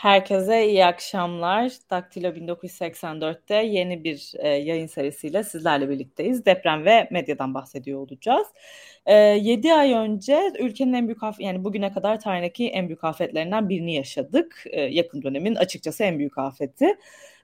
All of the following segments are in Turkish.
Herkese iyi akşamlar. Daktilo 1984'te yeni bir e, yayın serisiyle sizlerle birlikteyiz. Deprem ve medyadan bahsediyor olacağız. E, 7 ay önce ülkenin en büyük afet, yani bugüne kadar tarihindeki en büyük afetlerinden birini yaşadık. E, yakın dönemin açıkçası en büyük afeti.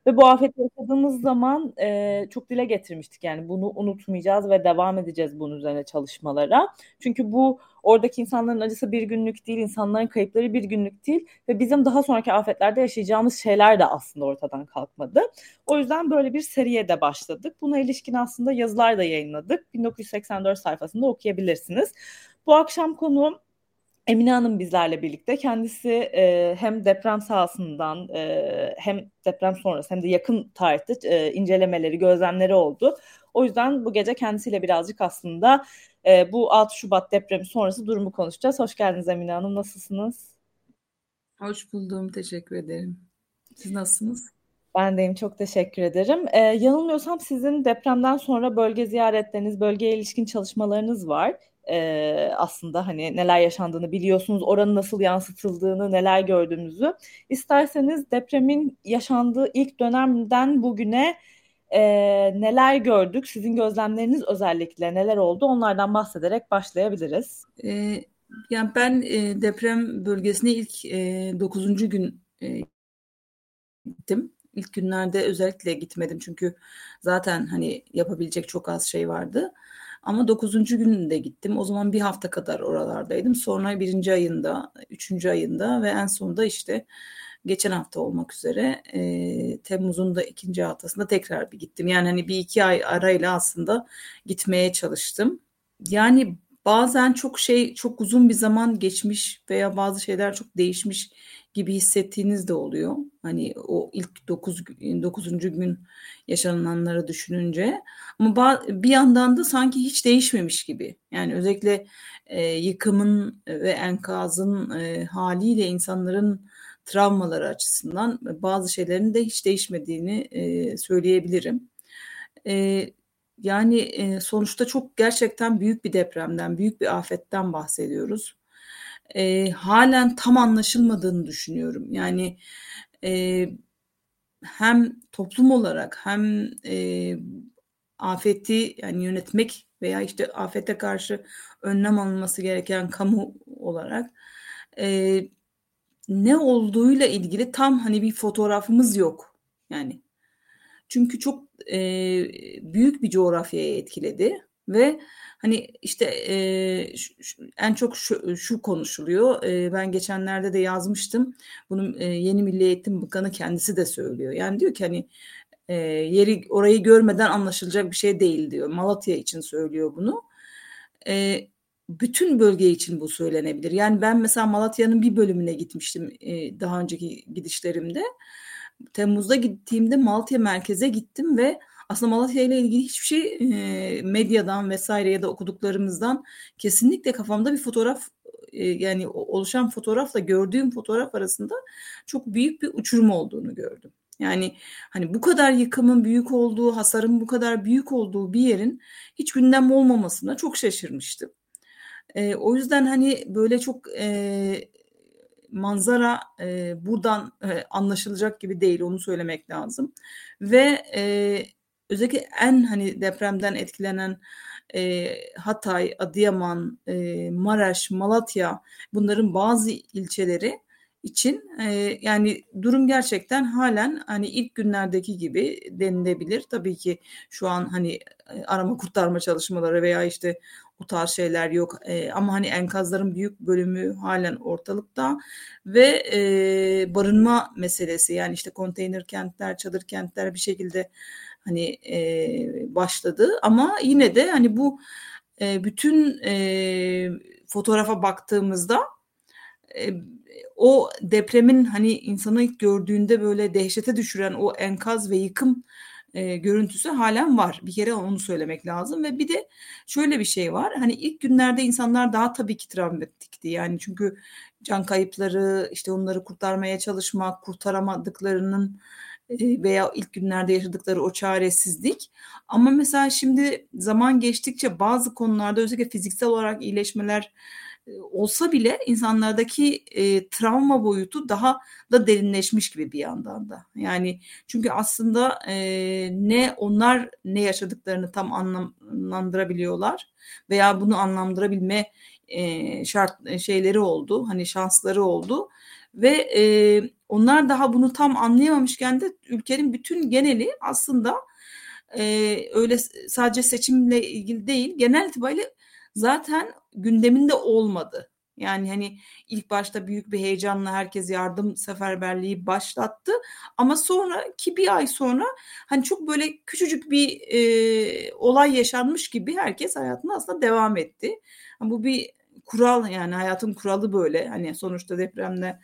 Ve bu afeti yaşadığımız zaman e, çok dile getirmiştik yani bunu unutmayacağız ve devam edeceğiz bunun üzerine çalışmalara. Çünkü bu oradaki insanların acısı bir günlük değil, insanların kayıpları bir günlük değil ve bizim daha sonraki afetlerde yaşayacağımız şeyler de aslında ortadan kalkmadı. O yüzden böyle bir seriye de başladık. Buna ilişkin aslında yazılar da yayınladık. 1984 sayfasında okuyabilirsiniz. Bu akşam konu Emine Hanım bizlerle birlikte. Kendisi e, hem deprem sahasından e, hem deprem sonrası hem de yakın tarihte e, incelemeleri, gözlemleri oldu. O yüzden bu gece kendisiyle birazcık aslında e, bu 6 Şubat depremi sonrası durumu konuşacağız. Hoş geldiniz Emine Hanım. Nasılsınız? Hoş buldum. Teşekkür ederim. Siz nasılsınız? Ben deyim çok teşekkür ederim. Ee, yanılmıyorsam sizin depremden sonra bölge ziyaretleriniz, bölgeye ilişkin çalışmalarınız var e, aslında hani neler yaşandığını biliyorsunuz, oranın nasıl yansıtıldığını, neler gördüğünüzü. İsterseniz depremin yaşandığı ilk dönemden bugüne e, neler gördük, sizin gözlemleriniz özellikle neler oldu onlardan bahsederek başlayabiliriz. E, yani ben e, deprem bölgesine ilk e, 9. gün e, gittim. İlk günlerde özellikle gitmedim çünkü zaten hani yapabilecek çok az şey vardı. Ama dokuzuncu gününde gittim. O zaman bir hafta kadar oralardaydım. Sonra birinci ayında, üçüncü ayında ve en sonunda işte geçen hafta olmak üzere e, Temmuz'un da ikinci haftasında tekrar bir gittim. Yani hani bir iki ay arayla aslında gitmeye çalıştım. Yani bazen çok şey çok uzun bir zaman geçmiş veya bazı şeyler çok değişmiş gibi hissettiğiniz de oluyor. Hani o ilk 9 9. gün yaşananları düşününce ama bir yandan da sanki hiç değişmemiş gibi. Yani özellikle e, yıkımın ve enkazın e, haliyle insanların travmaları açısından bazı şeylerin de hiç değişmediğini e, söyleyebilirim. E, yani e, sonuçta çok gerçekten büyük bir depremden, büyük bir afetten bahsediyoruz e, halen tam anlaşılmadığını düşünüyorum. Yani e, hem toplum olarak hem e, afeti yani yönetmek veya işte afete karşı önlem alınması gereken kamu olarak e, ne olduğuyla ilgili tam hani bir fotoğrafımız yok. Yani çünkü çok e, büyük bir coğrafyaya etkiledi ve Hani işte e, en çok şu, şu konuşuluyor. E, ben geçenlerde de yazmıştım. Bunu e, yeni Milli Eğitim Bakanı kendisi de söylüyor. Yani diyor ki hani e, yeri orayı görmeden anlaşılacak bir şey değil diyor. Malatya için söylüyor bunu. E, bütün bölge için bu söylenebilir. Yani ben mesela Malatya'nın bir bölümüne gitmiştim e, daha önceki gidişlerimde. Temmuz'da gittiğimde Malatya merkeze gittim ve aslında Malatya ile ilgili hiçbir şey e, medyadan vesaire ya da okuduklarımızdan kesinlikle kafamda bir fotoğraf e, yani oluşan fotoğrafla gördüğüm fotoğraf arasında çok büyük bir uçurum olduğunu gördüm. Yani hani bu kadar yıkımın büyük olduğu, hasarın bu kadar büyük olduğu bir yerin hiç gündem olmamasına çok şaşırmıştım. E, o yüzden hani böyle çok e, manzara e, buradan e, anlaşılacak gibi değil onu söylemek lazım. Ve e, özellikle en hani depremden etkilenen e, Hatay, Adıyaman, e, Maraş, Malatya bunların bazı ilçeleri için e, yani durum gerçekten halen hani ilk günlerdeki gibi denilebilir. Tabii ki şu an hani arama kurtarma çalışmaları veya işte o tarz şeyler yok e, ama hani enkazların büyük bölümü halen ortalıkta ve e, barınma meselesi yani işte konteyner kentler, çadır kentler bir şekilde hani e, başladı ama yine de hani bu e, bütün e, fotoğrafa baktığımızda e, o depremin hani insanı ilk gördüğünde böyle dehşete düşüren o enkaz ve yıkım e, görüntüsü halen var. Bir kere onu söylemek lazım ve bir de şöyle bir şey var. Hani ilk günlerde insanlar daha tabii ki travmatikti. Yani çünkü can kayıpları, işte onları kurtarmaya çalışmak, kurtaramadıklarının veya ilk günlerde yaşadıkları o çaresizlik. Ama mesela şimdi zaman geçtikçe bazı konularda özellikle fiziksel olarak iyileşmeler olsa bile insanlardaki e, travma boyutu daha da derinleşmiş gibi bir yandan da. Yani çünkü aslında e, ne onlar ne yaşadıklarını tam anlamlandırabiliyorlar veya bunu anlamlandırabilme e, şart şeyleri oldu, hani şansları oldu ve e, onlar daha bunu tam anlayamamışken de ülkenin bütün geneli aslında e, öyle sadece seçimle ilgili değil genel itibariyle zaten gündeminde olmadı. Yani hani ilk başta büyük bir heyecanla herkes yardım seferberliği başlattı ama sonra ki bir ay sonra hani çok böyle küçücük bir e, olay yaşanmış gibi herkes hayatına aslında devam etti. Bu bir kural yani hayatın kuralı böyle hani sonuçta depremde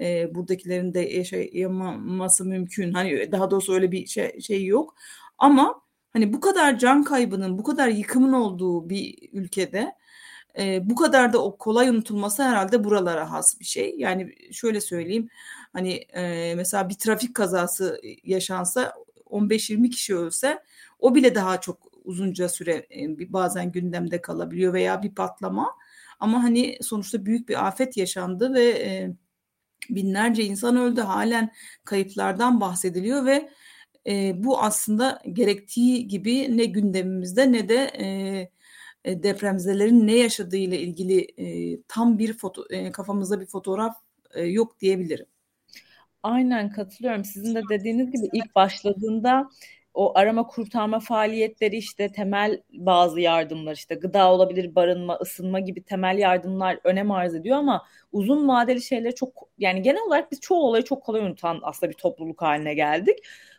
e, buradakilerin de yaşamaması mümkün. Hani daha doğrusu öyle bir şey, şey yok. Ama hani bu kadar can kaybının, bu kadar yıkımın olduğu bir ülkede e, bu kadar da o kolay unutulması herhalde buralara has bir şey. Yani şöyle söyleyeyim hani e, mesela bir trafik kazası yaşansa 15-20 kişi ölse o bile daha çok uzunca süre e, bazen gündemde kalabiliyor veya bir patlama. Ama hani sonuçta büyük bir afet yaşandı ve e, binlerce insan öldü. Halen kayıplardan bahsediliyor ve e, bu aslında gerektiği gibi ne gündemimizde ne de e, e depremzelerin ne yaşadığı ile ilgili e, tam bir foto e, kafamızda bir fotoğraf e, yok diyebilirim. Aynen katılıyorum. Sizin de dediğiniz gibi ilk başladığında o arama kurtarma faaliyetleri işte temel bazı yardımlar işte gıda olabilir, barınma, ısınma gibi temel yardımlar önem arz ediyor ama uzun vadeli şeyleri çok yani genel olarak biz çoğu olayı çok kolay unutan aslında bir topluluk haline geldik.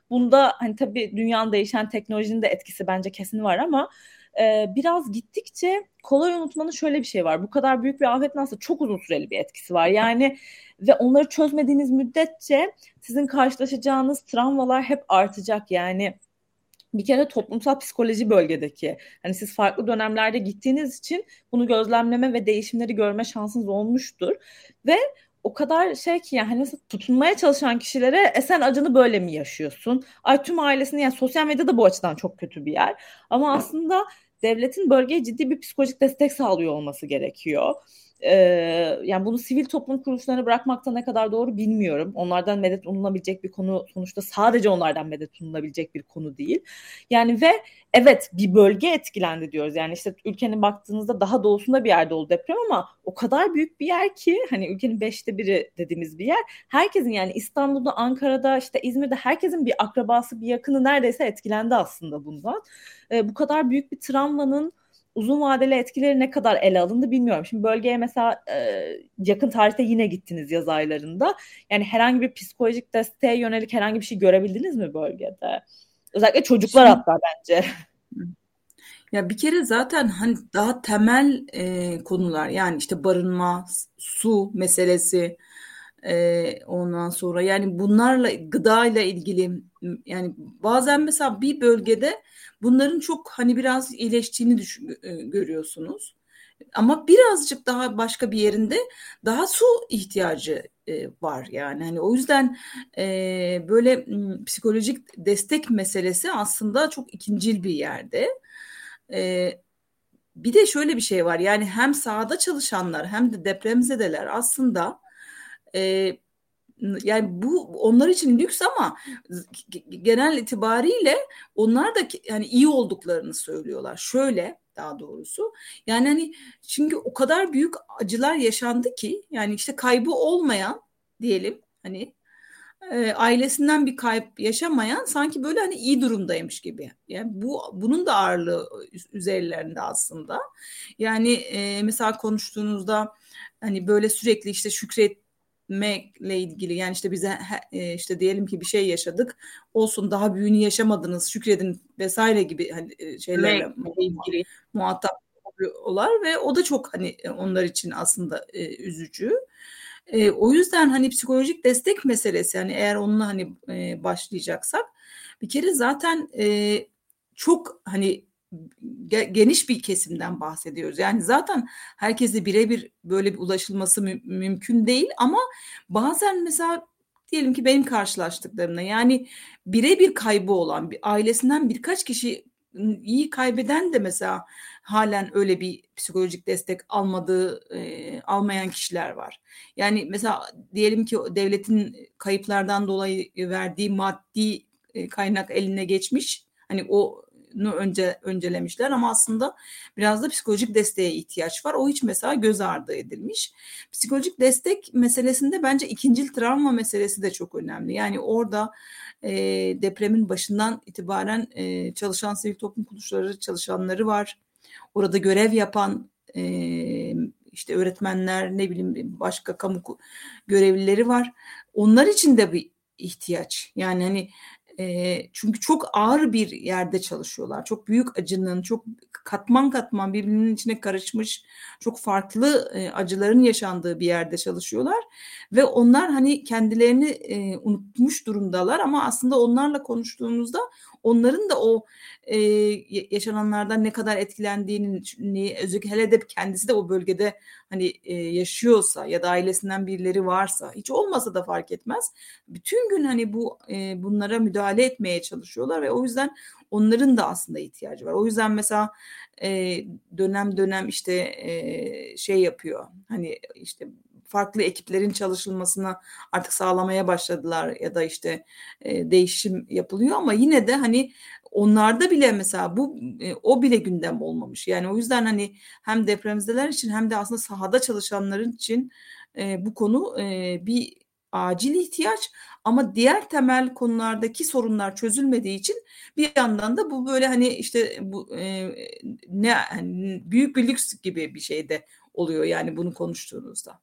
Bunda hani tabii dünyanın değişen teknolojinin de etkisi bence kesin var ama e, biraz gittikçe kolay unutmanın şöyle bir şey var. Bu kadar büyük bir afetin aslında çok uzun süreli bir etkisi var. Yani ve onları çözmediğiniz müddetçe sizin karşılaşacağınız travmalar hep artacak. Yani bir kere toplumsal psikoloji bölgedeki hani siz farklı dönemlerde gittiğiniz için bunu gözlemleme ve değişimleri görme şansınız olmuştur ve o kadar şey ki yani hani tutunmaya çalışan kişilere e sen acını böyle mi yaşıyorsun? Ay tüm ailesini yani sosyal medyada bu açıdan çok kötü bir yer. Ama aslında devletin bölgeye ciddi bir psikolojik destek sağlıyor olması gerekiyor. Ee, yani bunu sivil toplum kuruluşlarına bırakmakta ne kadar doğru bilmiyorum. Onlardan medet umunabilecek bir konu sonuçta sadece onlardan medet umunabilecek bir konu değil. Yani ve evet bir bölge etkilendi diyoruz. Yani işte ülkenin baktığınızda daha doğusunda bir yerde oldu deprem ama o kadar büyük bir yer ki hani ülkenin beşte biri dediğimiz bir yer. Herkesin yani İstanbul'da, Ankara'da, işte İzmir'de herkesin bir akrabası, bir yakını neredeyse etkilendi aslında bundan. Ee, bu kadar büyük bir travmanın uzun vadeli etkileri ne kadar ele alındı bilmiyorum. Şimdi bölgeye mesela e, yakın tarihte yine gittiniz yaz aylarında. Yani herhangi bir psikolojik desteğe yönelik herhangi bir şey görebildiniz mi bölgede? Özellikle çocuklar Şimdi, hatta bence. Ya bir kere zaten hani daha temel e, konular yani işte barınma, su meselesi, e, ondan sonra yani bunlarla gıdayla ilgili yani bazen mesela bir bölgede bunların çok hani biraz iyileştiğini düşün, e, görüyorsunuz. Ama birazcık daha başka bir yerinde daha su ihtiyacı e, var yani. Hani o yüzden e, böyle psikolojik destek meselesi aslında çok ikincil bir yerde. E, bir de şöyle bir şey var yani hem sahada çalışanlar hem de depremzedeler aslında e, yani bu onlar için lüks ama genel itibariyle onlar da yani iyi olduklarını söylüyorlar. Şöyle daha doğrusu. Yani hani çünkü o kadar büyük acılar yaşandı ki yani işte kaybı olmayan diyelim hani e, ailesinden bir kayıp yaşamayan sanki böyle hani iyi durumdaymış gibi. Yani bu bunun da ağırlığı üzerlerinde aslında. Yani e, mesela konuştuğunuzda hani böyle sürekli işte şükret etmekle ilgili. Yani işte bize e, işte diyelim ki bir şey yaşadık. Olsun daha büyüğünü yaşamadınız şükredin vesaire gibi hani e, şeylerle ilgili. muhatap oluyorlar ve o da çok hani e, onlar için aslında e, üzücü. E, o yüzden hani psikolojik destek meselesi yani eğer onunla hani e, başlayacaksak bir kere zaten e, çok hani geniş bir kesimden bahsediyoruz. Yani zaten herkese birebir böyle bir ulaşılması mü- mümkün değil ama bazen mesela diyelim ki benim karşılaştıklarımla yani birebir kaybı olan bir ailesinden birkaç kişi iyi kaybeden de mesela halen öyle bir psikolojik destek almadığı e, almayan kişiler var. Yani mesela diyelim ki devletin kayıplardan dolayı verdiği maddi kaynak eline geçmiş. Hani o önce öncelemişler ama aslında biraz da psikolojik desteğe ihtiyaç var. O hiç mesela göz ardı edilmiş. Psikolojik destek meselesinde bence ikincil travma meselesi de çok önemli. Yani orada e, depremin başından itibaren e, çalışan sivil toplum kuruluşları çalışanları var. Orada görev yapan e, işte öğretmenler ne bileyim başka kamu görevlileri var. Onlar için de bir ihtiyaç. Yani hani e, çünkü çok ağır bir yerde çalışıyorlar. Çok büyük acının, çok katman katman birbirinin içine karışmış, çok farklı e, acıların yaşandığı bir yerde çalışıyorlar. Ve onlar hani kendilerini e, unutmuş durumdalar ama aslında onlarla konuştuğumuzda onların da o e, yaşananlardan ne kadar etkilendiğini özellikle hele de kendisi de o bölgede hani e, yaşıyorsa ya da ailesinden birileri varsa hiç olmasa da fark etmez. Bütün gün hani bu e, bunlara müdahale etmeye çalışıyorlar ve o yüzden onların da aslında ihtiyacı var. O yüzden mesela e, dönem dönem işte e, şey yapıyor. Hani işte farklı ekiplerin çalışılmasına artık sağlamaya başladılar ya da işte e, değişim yapılıyor ama yine de hani onlarda bile mesela bu e, o bile gündem olmamış. Yani o yüzden hani hem depremzedeler için hem de aslında sahada çalışanların için e, bu konu e, bir acil ihtiyaç ama diğer temel konulardaki sorunlar çözülmediği için bir yandan da bu böyle hani işte bu e, ne yani büyük bir lüks gibi bir şey de oluyor yani bunu konuştuğunuzda.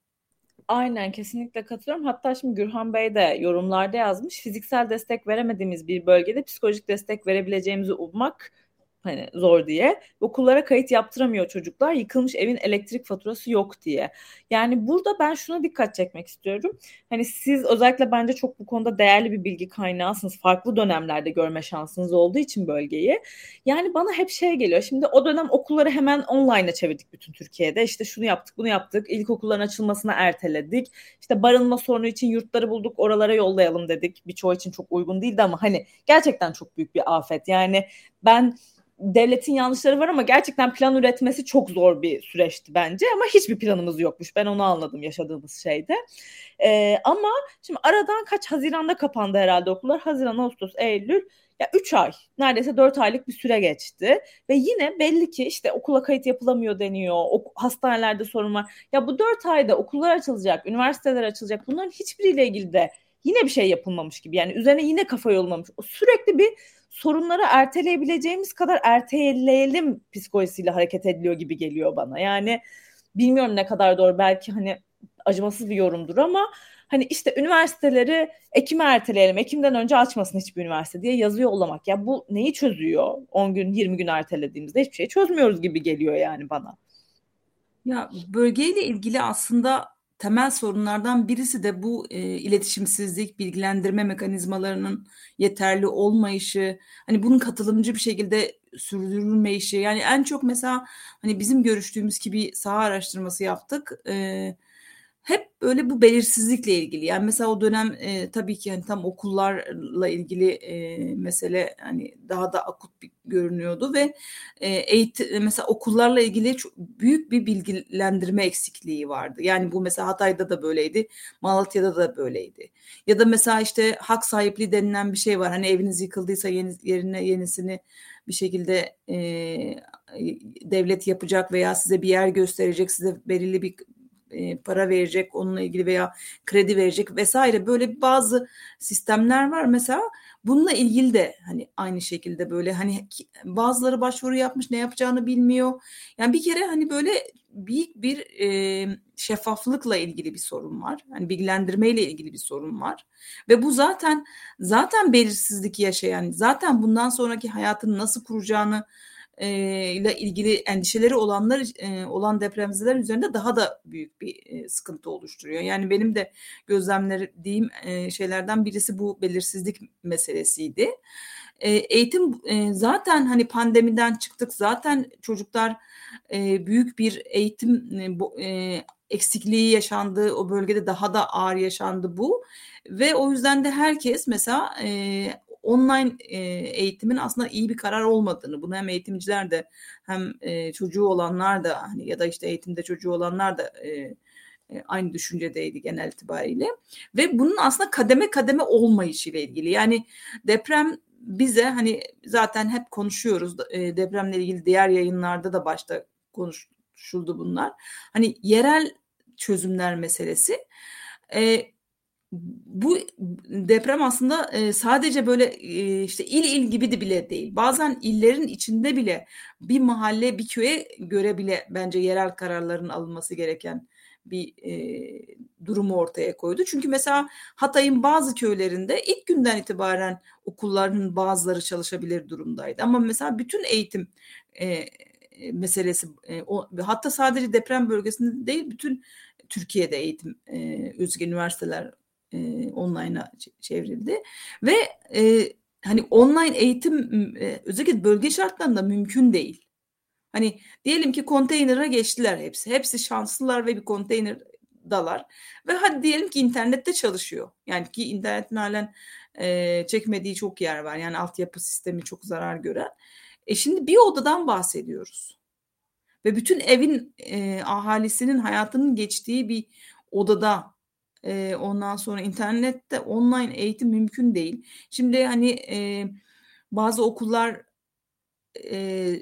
Aynen kesinlikle katılıyorum. Hatta şimdi Gürhan Bey de yorumlarda yazmış. Fiziksel destek veremediğimiz bir bölgede psikolojik destek verebileceğimizi ummak hani zor diye. Okullara kayıt yaptıramıyor çocuklar. Yıkılmış evin elektrik faturası yok diye. Yani burada ben şuna dikkat çekmek istiyorum. Hani siz özellikle bence çok bu konuda değerli bir bilgi kaynağısınız. Farklı dönemlerde görme şansınız olduğu için bölgeyi. Yani bana hep şey geliyor. Şimdi o dönem okulları hemen online'a çevirdik bütün Türkiye'de. İşte şunu yaptık, bunu yaptık. İlkokulların açılmasına erteledik. İşte barınma sorunu için yurtları bulduk, oralara yollayalım dedik. Birçoğu için çok uygun değildi ama hani gerçekten çok büyük bir afet. Yani ben devletin yanlışları var ama gerçekten plan üretmesi çok zor bir süreçti bence ama hiçbir planımız yokmuş. Ben onu anladım yaşadığımız şeyde. Ee, ama şimdi aradan kaç Haziran'da kapandı herhalde okullar. Haziran, Ağustos, Eylül ya 3 ay neredeyse 4 aylık bir süre geçti ve yine belli ki işte okula kayıt yapılamıyor deniyor. Ok hastanelerde sorun var. Ya bu 4 ayda okullar açılacak, üniversiteler açılacak. Bunların hiçbiriyle ilgili de yine bir şey yapılmamış gibi. Yani üzerine yine kafa yorulmamış. Sürekli bir sorunları erteleyebileceğimiz kadar erteleyelim psikolojisiyle hareket ediliyor gibi geliyor bana. Yani bilmiyorum ne kadar doğru belki hani acımasız bir yorumdur ama hani işte üniversiteleri Ekim'e erteleyelim. Ekim'den önce açmasın hiçbir üniversite diye yazıyor olamak. Ya bu neyi çözüyor? 10 gün 20 gün ertelediğimizde hiçbir şey çözmüyoruz gibi geliyor yani bana. Ya bölgeyle ilgili aslında temel sorunlardan birisi de bu e, iletişimsizlik, bilgilendirme mekanizmalarının yeterli olmayışı, hani bunun katılımcı bir şekilde sürdürülmeyişi. Yani en çok mesela hani bizim görüştüğümüz gibi saha araştırması yaptık. E, hep böyle bu belirsizlikle ilgili. Yani mesela o dönem e, tabii ki hani tam okullarla ilgili e, mesele hani daha da akut bir görünüyordu ve e, eğitim mesela okullarla ilgili çok büyük bir bilgilendirme eksikliği vardı. Yani bu mesela Hatay'da da böyleydi, Malatya'da da böyleydi. Ya da mesela işte hak sahipliği denilen bir şey var. Hani eviniz yıkıldıysa yeni, yerine yenisini bir şekilde e, devlet yapacak veya size bir yer gösterecek, size belirli bir e, para verecek onunla ilgili veya kredi verecek vesaire böyle bazı sistemler var mesela bununla ilgili de hani aynı şekilde böyle hani bazıları başvuru yapmış ne yapacağını bilmiyor yani bir kere hani böyle büyük bir e, şeffaflıkla ilgili bir sorun var. Hani bilgilendirmeyle ilgili bir sorun var. Ve bu zaten zaten belirsizlik yaşayan, zaten bundan sonraki hayatını nasıl kuracağını ile ilgili endişeleri olanlar olan depremzeler üzerinde daha da büyük bir sıkıntı oluşturuyor. Yani benim de gözlemlediğim şeylerden birisi bu belirsizlik meselesiydi. eğitim zaten hani pandemiden çıktık zaten çocuklar büyük bir eğitim eksikliği yaşandı o bölgede daha da ağır yaşandı bu ve o yüzden de herkes mesela online e, eğitimin aslında iyi bir karar olmadığını, bunu hem eğitimciler de hem e, çocuğu olanlar da hani ya da işte eğitimde çocuğu olanlar da e, e, aynı düşüncedeydi genel itibariyle ve bunun aslında kademe kademe olmayışı ile ilgili. Yani deprem bize hani zaten hep konuşuyoruz e, depremle ilgili diğer yayınlarda da başta konuşuldu bunlar. Hani yerel çözümler meselesi. E, bu deprem aslında e, sadece böyle e, işte il il gibi de bile değil. Bazen illerin içinde bile bir mahalle, bir köye göre bile bence yerel kararların alınması gereken bir e, durumu ortaya koydu. Çünkü mesela Hatay'ın bazı köylerinde ilk günden itibaren okulların bazıları çalışabilir durumdaydı. Ama mesela bütün eğitim meselesi hatta sadece deprem bölgesinde değil bütün Türkiye'de eğitim e, özgü üniversiteler e, online'a çevrildi ve e, hani online eğitim e, özellikle bölge şartlarında mümkün değil. Hani diyelim ki konteynere geçtiler hepsi. Hepsi şanslılar ve bir konteyner dalar. Ve hadi diyelim ki internette çalışıyor. Yani ki internetin halen e, çekmediği çok yer var. Yani altyapı sistemi çok zarar gören. E şimdi bir odadan bahsediyoruz. Ve bütün evin e, ahalisinin hayatının geçtiği bir odada e, ondan sonra internette online eğitim mümkün değil. Şimdi hani e, bazı okullar e,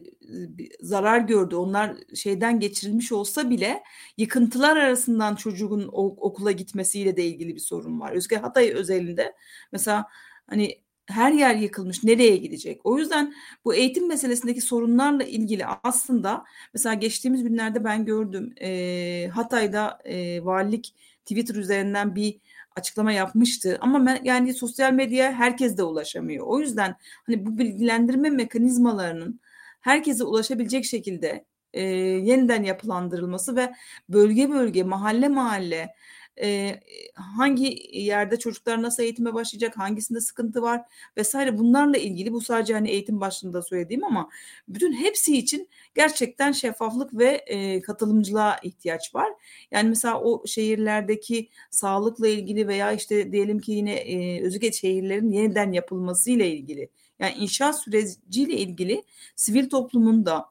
zarar gördü. Onlar şeyden geçirilmiş olsa bile yıkıntılar arasından çocuğun okula gitmesiyle de ilgili bir sorun var. Özge Hatay özelinde mesela hani her yer yıkılmış nereye gidecek? O yüzden bu eğitim meselesindeki sorunlarla ilgili aslında mesela geçtiğimiz günlerde ben gördüm e, Hatay'da e, valilik Twitter üzerinden bir açıklama yapmıştı ama ben, yani sosyal medyaya herkes de ulaşamıyor. O yüzden hani bu bilgilendirme mekanizmalarının herkese ulaşabilecek şekilde e, yeniden yapılandırılması ve bölge bölge, mahalle mahalle e, hangi yerde çocuklar nasıl eğitime başlayacak, hangisinde sıkıntı var vesaire bunlarla ilgili bu sadece hani eğitim başlığında söylediğim ama bütün hepsi için gerçekten şeffaflık ve e, katılımcılığa ihtiyaç var. Yani mesela o şehirlerdeki sağlıkla ilgili veya işte diyelim ki yine e, özellikle şehirlerin yeniden yapılması ile ilgili yani inşaat süreciyle ilgili sivil toplumun da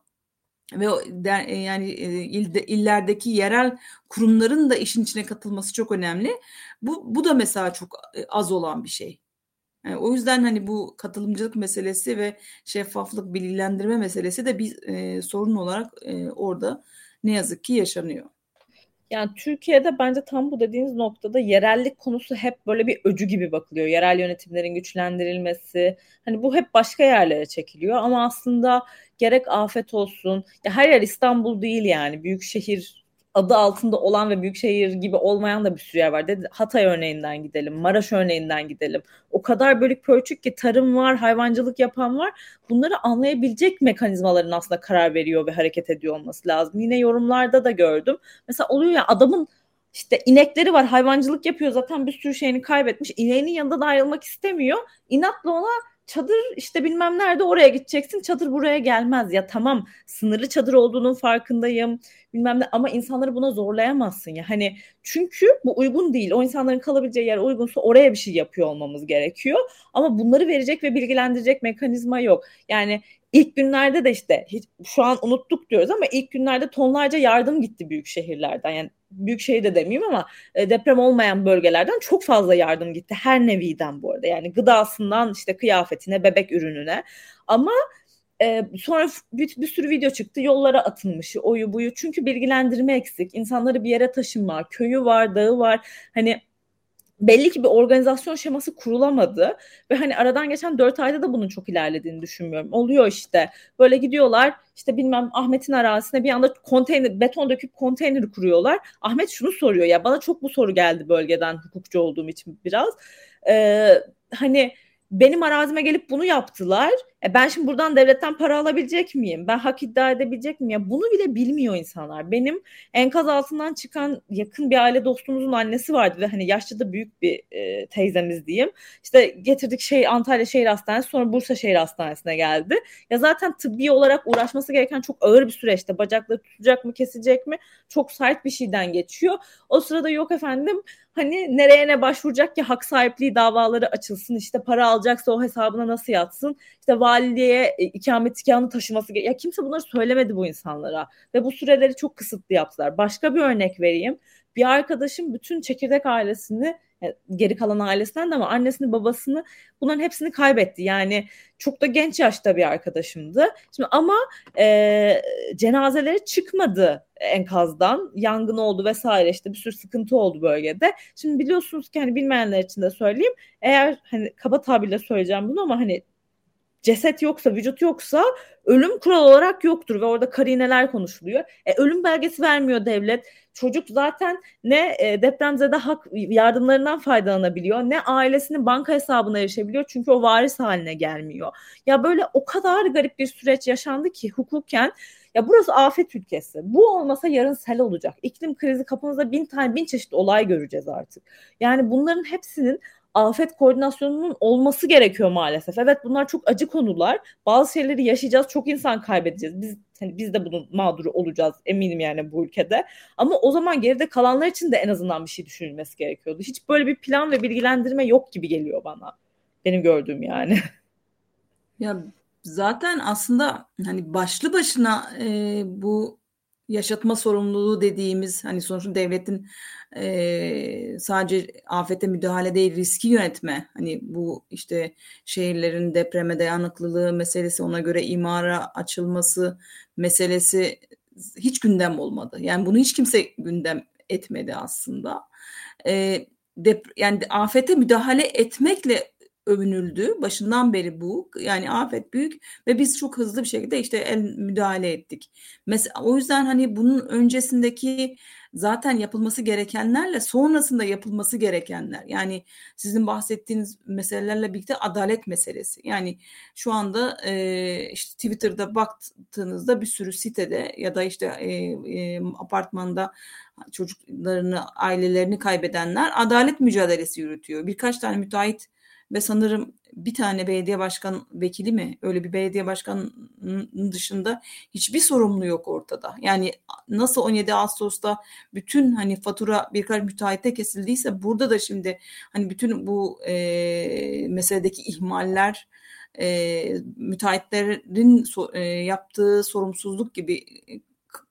ve e, yani e, ilde, illerdeki yerel kurumların da işin içine katılması çok önemli. Bu bu da mesela çok e, az olan bir şey. Yani o yüzden hani bu katılımcılık meselesi ve şeffaflık, bilgilendirme meselesi de bir e, sorun olarak e, orada ne yazık ki yaşanıyor. Yani Türkiye'de bence tam bu dediğiniz noktada yerellik konusu hep böyle bir öcü gibi bakılıyor. Yerel yönetimlerin güçlendirilmesi. Hani bu hep başka yerlere çekiliyor ama aslında gerek afet olsun. Ya her yer İstanbul değil yani. Büyük şehir adı altında olan ve büyükşehir gibi olmayan da bir sürü yer var. Dedi, Hatay örneğinden gidelim, Maraş örneğinden gidelim. O kadar bölük pörçük ki tarım var, hayvancılık yapan var. Bunları anlayabilecek mekanizmaların aslında karar veriyor ve hareket ediyor olması lazım. Yine yorumlarda da gördüm. Mesela oluyor ya adamın işte inekleri var hayvancılık yapıyor zaten bir sürü şeyini kaybetmiş. İneğinin yanında da ayrılmak istemiyor. İnatla ona çadır işte bilmem nerede oraya gideceksin çadır buraya gelmez. Ya tamam sınırlı çadır olduğunun farkındayım bilmem ne ama insanları buna zorlayamazsın ya. Hani çünkü bu uygun değil. O insanların kalabileceği yer uygunsa oraya bir şey yapıyor olmamız gerekiyor. Ama bunları verecek ve bilgilendirecek mekanizma yok. Yani ilk günlerde de işte hiç, şu an unuttuk diyoruz ama ilk günlerde tonlarca yardım gitti büyük şehirlerden. Yani büyük şehir de demeyeyim ama e, deprem olmayan bölgelerden çok fazla yardım gitti. Her neviden bu arada. Yani gıdasından işte kıyafetine bebek ürününe. Ama e, sonra bir, bir sürü video çıktı. Yollara atılmış oyu buyu. Çünkü bilgilendirme eksik. İnsanları bir yere taşınma. Köyü var dağı var. Hani belli ki bir organizasyon şeması kurulamadı ve hani aradan geçen dört ayda da bunun çok ilerlediğini düşünmüyorum. Oluyor işte böyle gidiyorlar işte bilmem Ahmet'in arazisine bir anda konteyner beton döküp konteyneri kuruyorlar. Ahmet şunu soruyor ya bana çok bu soru geldi bölgeden hukukçu olduğum için biraz. Ee, hani benim arazime gelip bunu yaptılar E ben şimdi buradan devletten para alabilecek miyim? Ben hak iddia edebilecek miyim? Ya bunu bile bilmiyor insanlar. Benim enkaz altından çıkan yakın bir aile dostumuzun annesi vardı ve hani yaşça da büyük bir e, teyzemiz diyeyim. İşte getirdik şey Antalya Şehir Hastanesi sonra Bursa Şehir Hastanesi'ne geldi. Ya zaten tıbbi olarak uğraşması gereken çok ağır bir süreçte. Bacakları tutacak mı, kesecek mi? Çok sert bir şeyden geçiyor. O sırada yok efendim hani nereye ne başvuracak ki hak sahipliği davaları açılsın işte para alacaksa o hesabına nasıl yatsın işte valiliğe e, ikametgahını taşıması ya kimse bunları söylemedi bu insanlara ve bu süreleri çok kısıtlı yaptılar. Başka bir örnek vereyim bir arkadaşım bütün çekirdek ailesini geri kalan ailesinden de ama annesini babasını bunların hepsini kaybetti. Yani çok da genç yaşta bir arkadaşımdı. Şimdi ama e, cenazeleri çıkmadı enkazdan. Yangın oldu vesaire işte bir sürü sıkıntı oldu bölgede. Şimdi biliyorsunuz ki hani bilmeyenler için de söyleyeyim. Eğer hani kaba tabirle söyleyeceğim bunu ama hani ceset yoksa, vücut yoksa ölüm kural olarak yoktur ve orada karineler konuşuluyor. E, ölüm belgesi vermiyor devlet. Çocuk zaten ne e, depremzede hak yardımlarından faydalanabiliyor ne ailesinin banka hesabına erişebiliyor çünkü o varis haline gelmiyor. Ya böyle o kadar garip bir süreç yaşandı ki hukuken ya burası afet ülkesi. Bu olmasa yarın sel olacak. İklim krizi kapımızda bin tane bin çeşit olay göreceğiz artık. Yani bunların hepsinin afet koordinasyonunun olması gerekiyor maalesef. Evet bunlar çok acı konular. Bazı şeyleri yaşayacağız, çok insan kaybedeceğiz. Biz hani biz de bunun mağduru olacağız eminim yani bu ülkede. Ama o zaman geride kalanlar için de en azından bir şey düşünülmesi gerekiyordu. Hiç böyle bir plan ve bilgilendirme yok gibi geliyor bana. Benim gördüğüm yani. Ya zaten aslında hani başlı başına e, bu yaşatma sorumluluğu dediğimiz hani sonuçta devletin e, sadece afete müdahale değil riski yönetme hani bu işte şehirlerin depreme dayanıklılığı meselesi ona göre imara açılması meselesi hiç gündem olmadı. Yani bunu hiç kimse gündem etmedi aslında. E, dep yani afete müdahale etmekle övünüldü. Başından beri bu. Yani afet büyük ve biz çok hızlı bir şekilde işte el müdahale ettik. Mesela o yüzden hani bunun öncesindeki zaten yapılması gerekenlerle sonrasında yapılması gerekenler. Yani sizin bahsettiğiniz meselelerle birlikte adalet meselesi. Yani şu anda e, işte Twitter'da baktığınızda bir sürü sitede ya da işte e, e, apartmanda çocuklarını, ailelerini kaybedenler adalet mücadelesi yürütüyor. Birkaç tane müteahhit ve sanırım bir tane belediye başkan vekili mi öyle bir belediye başkanının dışında hiçbir sorumlu yok ortada. Yani nasıl 17 Ağustos'ta bütün hani fatura birkaç müteahhite kesildiyse burada da şimdi hani bütün bu e, meseledeki ihmaller e, müteahhitlerin so, e, yaptığı sorumsuzluk gibi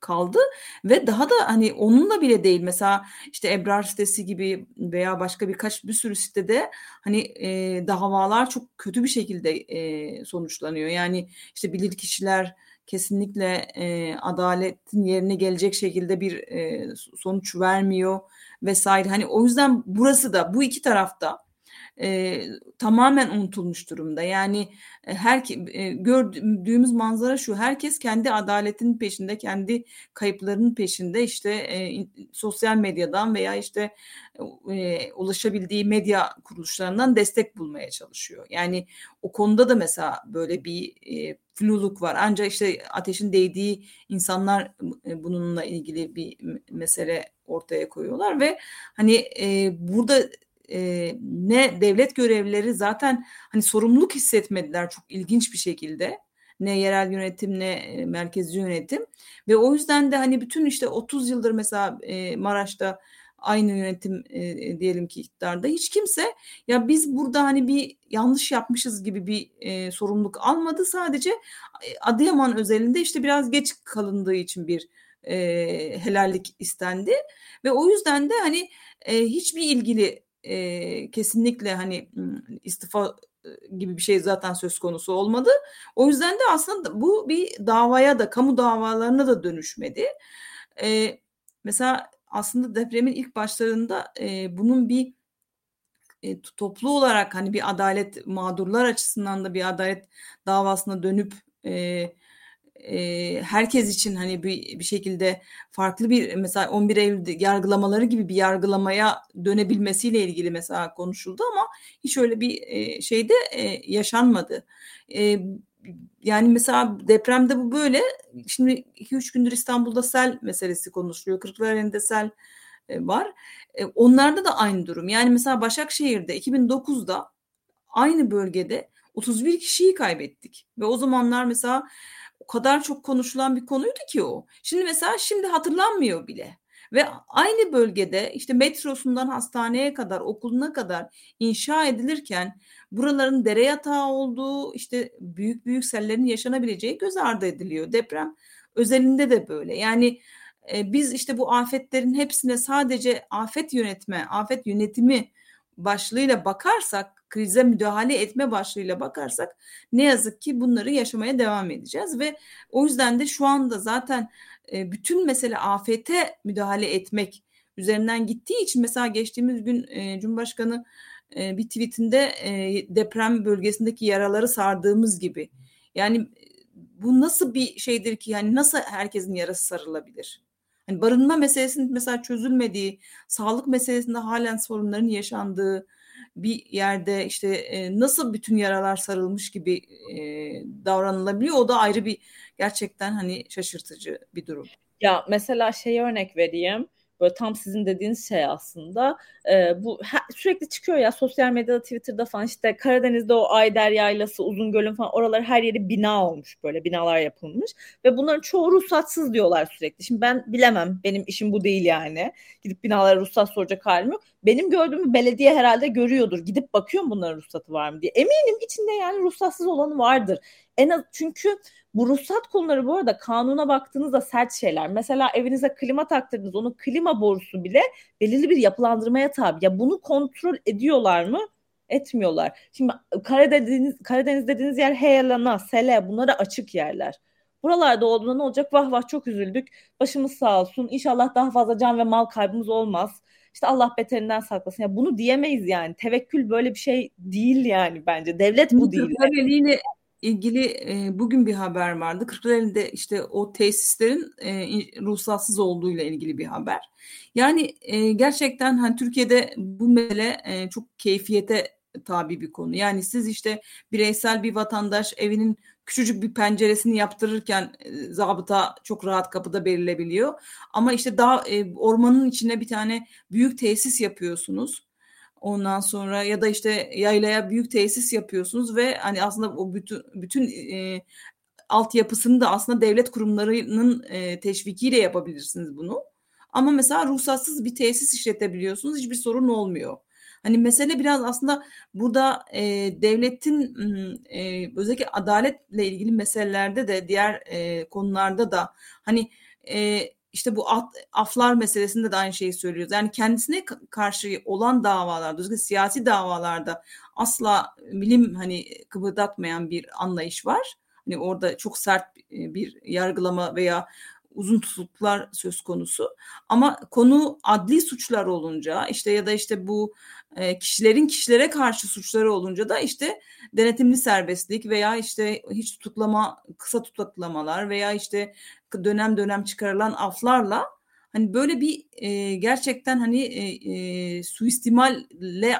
kaldı ve daha da hani onunla bile değil mesela işte Ebrar sitesi gibi veya başka birkaç bir sürü sitede hani e, davalar çok kötü bir şekilde e, sonuçlanıyor. Yani işte bilir kişiler kesinlikle e, adaletin yerine gelecek şekilde bir e, sonuç vermiyor vesaire. Hani o yüzden burası da bu iki tarafta e, tamamen unutulmuş durumda. Yani e, her e, gördüğümüz manzara şu: herkes kendi adaletinin peşinde, kendi kayıplarının peşinde. işte e, sosyal medyadan veya işte e, ulaşabildiği medya kuruluşlarından destek bulmaya çalışıyor. Yani o konuda da mesela böyle bir e, fluluk var. Ancak işte ateşin değdiği insanlar e, bununla ilgili bir mesele ortaya koyuyorlar ve hani e, burada e, ne devlet görevlileri zaten hani sorumluluk hissetmediler çok ilginç bir şekilde. Ne yerel yönetim ne merkezi yönetim. Ve o yüzden de hani bütün işte 30 yıldır mesela e, Maraş'ta aynı yönetim e, diyelim ki iktidarda hiç kimse ya biz burada hani bir yanlış yapmışız gibi bir e, sorumluluk almadı. Sadece Adıyaman özelinde işte biraz geç kalındığı için bir e, helallik istendi. Ve o yüzden de hani e, hiçbir ilgili e, kesinlikle hani istifa gibi bir şey zaten söz konusu olmadı. O yüzden de aslında bu bir davaya da kamu davalarına da dönüşmedi. E, mesela aslında depremin ilk başlarında e, bunun bir e, toplu olarak hani bir adalet mağdurlar açısından da bir adalet davasına dönüp e, e, herkes için hani bir, bir şekilde farklı bir mesela 11 Eylül yargılamaları gibi bir yargılamaya dönebilmesiyle ilgili mesela konuşuldu ama hiç öyle bir e, şeyde e, yaşanmadı. E, yani mesela depremde bu böyle. Şimdi 2-3 gündür İstanbul'da sel meselesi konuşuluyor. Kırklareli'nde sel var. Onlarda da aynı durum. Yani mesela Başakşehir'de 2009'da aynı bölgede 31 kişiyi kaybettik. Ve o zamanlar mesela o kadar çok konuşulan bir konuydu ki o. Şimdi mesela şimdi hatırlanmıyor bile. Ve aynı bölgede işte metrosundan hastaneye kadar, okuluna kadar inşa edilirken buraların dere yatağı olduğu, işte büyük büyük sellerin yaşanabileceği göz ardı ediliyor. Deprem özelinde de böyle. Yani e, biz işte bu afetlerin hepsine sadece afet yönetme, afet yönetimi başlığıyla bakarsak, krize müdahale etme başlığıyla bakarsak ne yazık ki bunları yaşamaya devam edeceğiz ve o yüzden de şu anda zaten e, bütün mesele afete müdahale etmek üzerinden gittiği için mesela geçtiğimiz gün e, Cumhurbaşkanı e, bir tweetinde deprem bölgesindeki yaraları sardığımız gibi yani bu nasıl bir şeydir ki yani nasıl herkesin yarası sarılabilir? Hani barınma meselesinin mesela çözülmediği, sağlık meselesinde halen sorunların yaşandığı bir yerde işte e, nasıl bütün yaralar sarılmış gibi e, davranılabiliyor o da ayrı bir gerçekten hani şaşırtıcı bir durum. Ya mesela şey örnek vereyim. Böyle tam sizin dediğiniz şey aslında. E, bu ha, sürekli çıkıyor ya sosyal medyada, Twitter'da falan işte Karadeniz'de o Ayder Yaylası, Uzungöl'ün falan oralar her yeri bina olmuş böyle binalar yapılmış ve bunların çoğu ruhsatsız diyorlar sürekli. Şimdi ben bilemem. Benim işim bu değil yani. Gidip binalara ruhsat soracak halim yok. Benim gördüğümü belediye herhalde görüyordur. Gidip bakıyorum bunların ruhsatı var mı diye. Eminim içinde yani ruhsatsız olanı vardır. En az çünkü bu ruhsat konuları bu arada kanuna baktığınızda sert şeyler. Mesela evinize klima taktırdınız. Onun klima borusu bile belirli bir yapılandırmaya tabi. Ya bunu kontrol ediyorlar mı? Etmiyorlar. Şimdi Karadeniz, Karadeniz dediğiniz yer Heyelana, Sele bunlara açık yerler. Buralarda olduğunda ne olacak? Vah vah çok üzüldük. Başımız sağ olsun. İnşallah daha fazla can ve mal kaybımız olmaz. İşte Allah beterinden saklasın. Ya bunu diyemeyiz yani. Tevekkül böyle bir şey değil yani bence. Devlet bu değil. Kırklareli'yle ilgili e, bugün bir haber vardı. Kırklareli'de işte o tesislerin e, ruhsatsız olduğuyla ilgili bir haber. Yani e, gerçekten hani Türkiye'de bu mesele e, çok keyfiyete tabi bir konu. Yani siz işte bireysel bir vatandaş evinin küçücük bir penceresini yaptırırken e, zabıta çok rahat kapıda belirlebiliyor. Ama işte daha e, ormanın içine bir tane büyük tesis yapıyorsunuz. Ondan sonra ya da işte yaylaya büyük tesis yapıyorsunuz ve hani aslında o bütün bütün e, altyapısını da aslında devlet kurumlarının e, teşvikiyle yapabilirsiniz bunu. Ama mesela ruhsatsız bir tesis işletebiliyorsunuz. Hiçbir sorun olmuyor. Hani mesele biraz aslında burada e, devletin e, özellikle adaletle ilgili meselelerde de diğer e, konularda da hani e, işte bu at, aflar meselesinde de aynı şeyi söylüyoruz. Yani kendisine karşı olan davalarda, özellikle siyasi davalarda asla bilim hani kıpırdatmayan bir anlayış var. Hani orada çok sert bir yargılama veya uzun tutukluklar söz konusu. Ama konu adli suçlar olunca işte ya da işte bu e, kişilerin kişilere karşı suçları olunca da işte denetimli serbestlik veya işte hiç tutuklama, kısa tutuklamalar veya işte dönem dönem çıkarılan aflarla hani böyle bir e, gerçekten hani e, e, suistimalle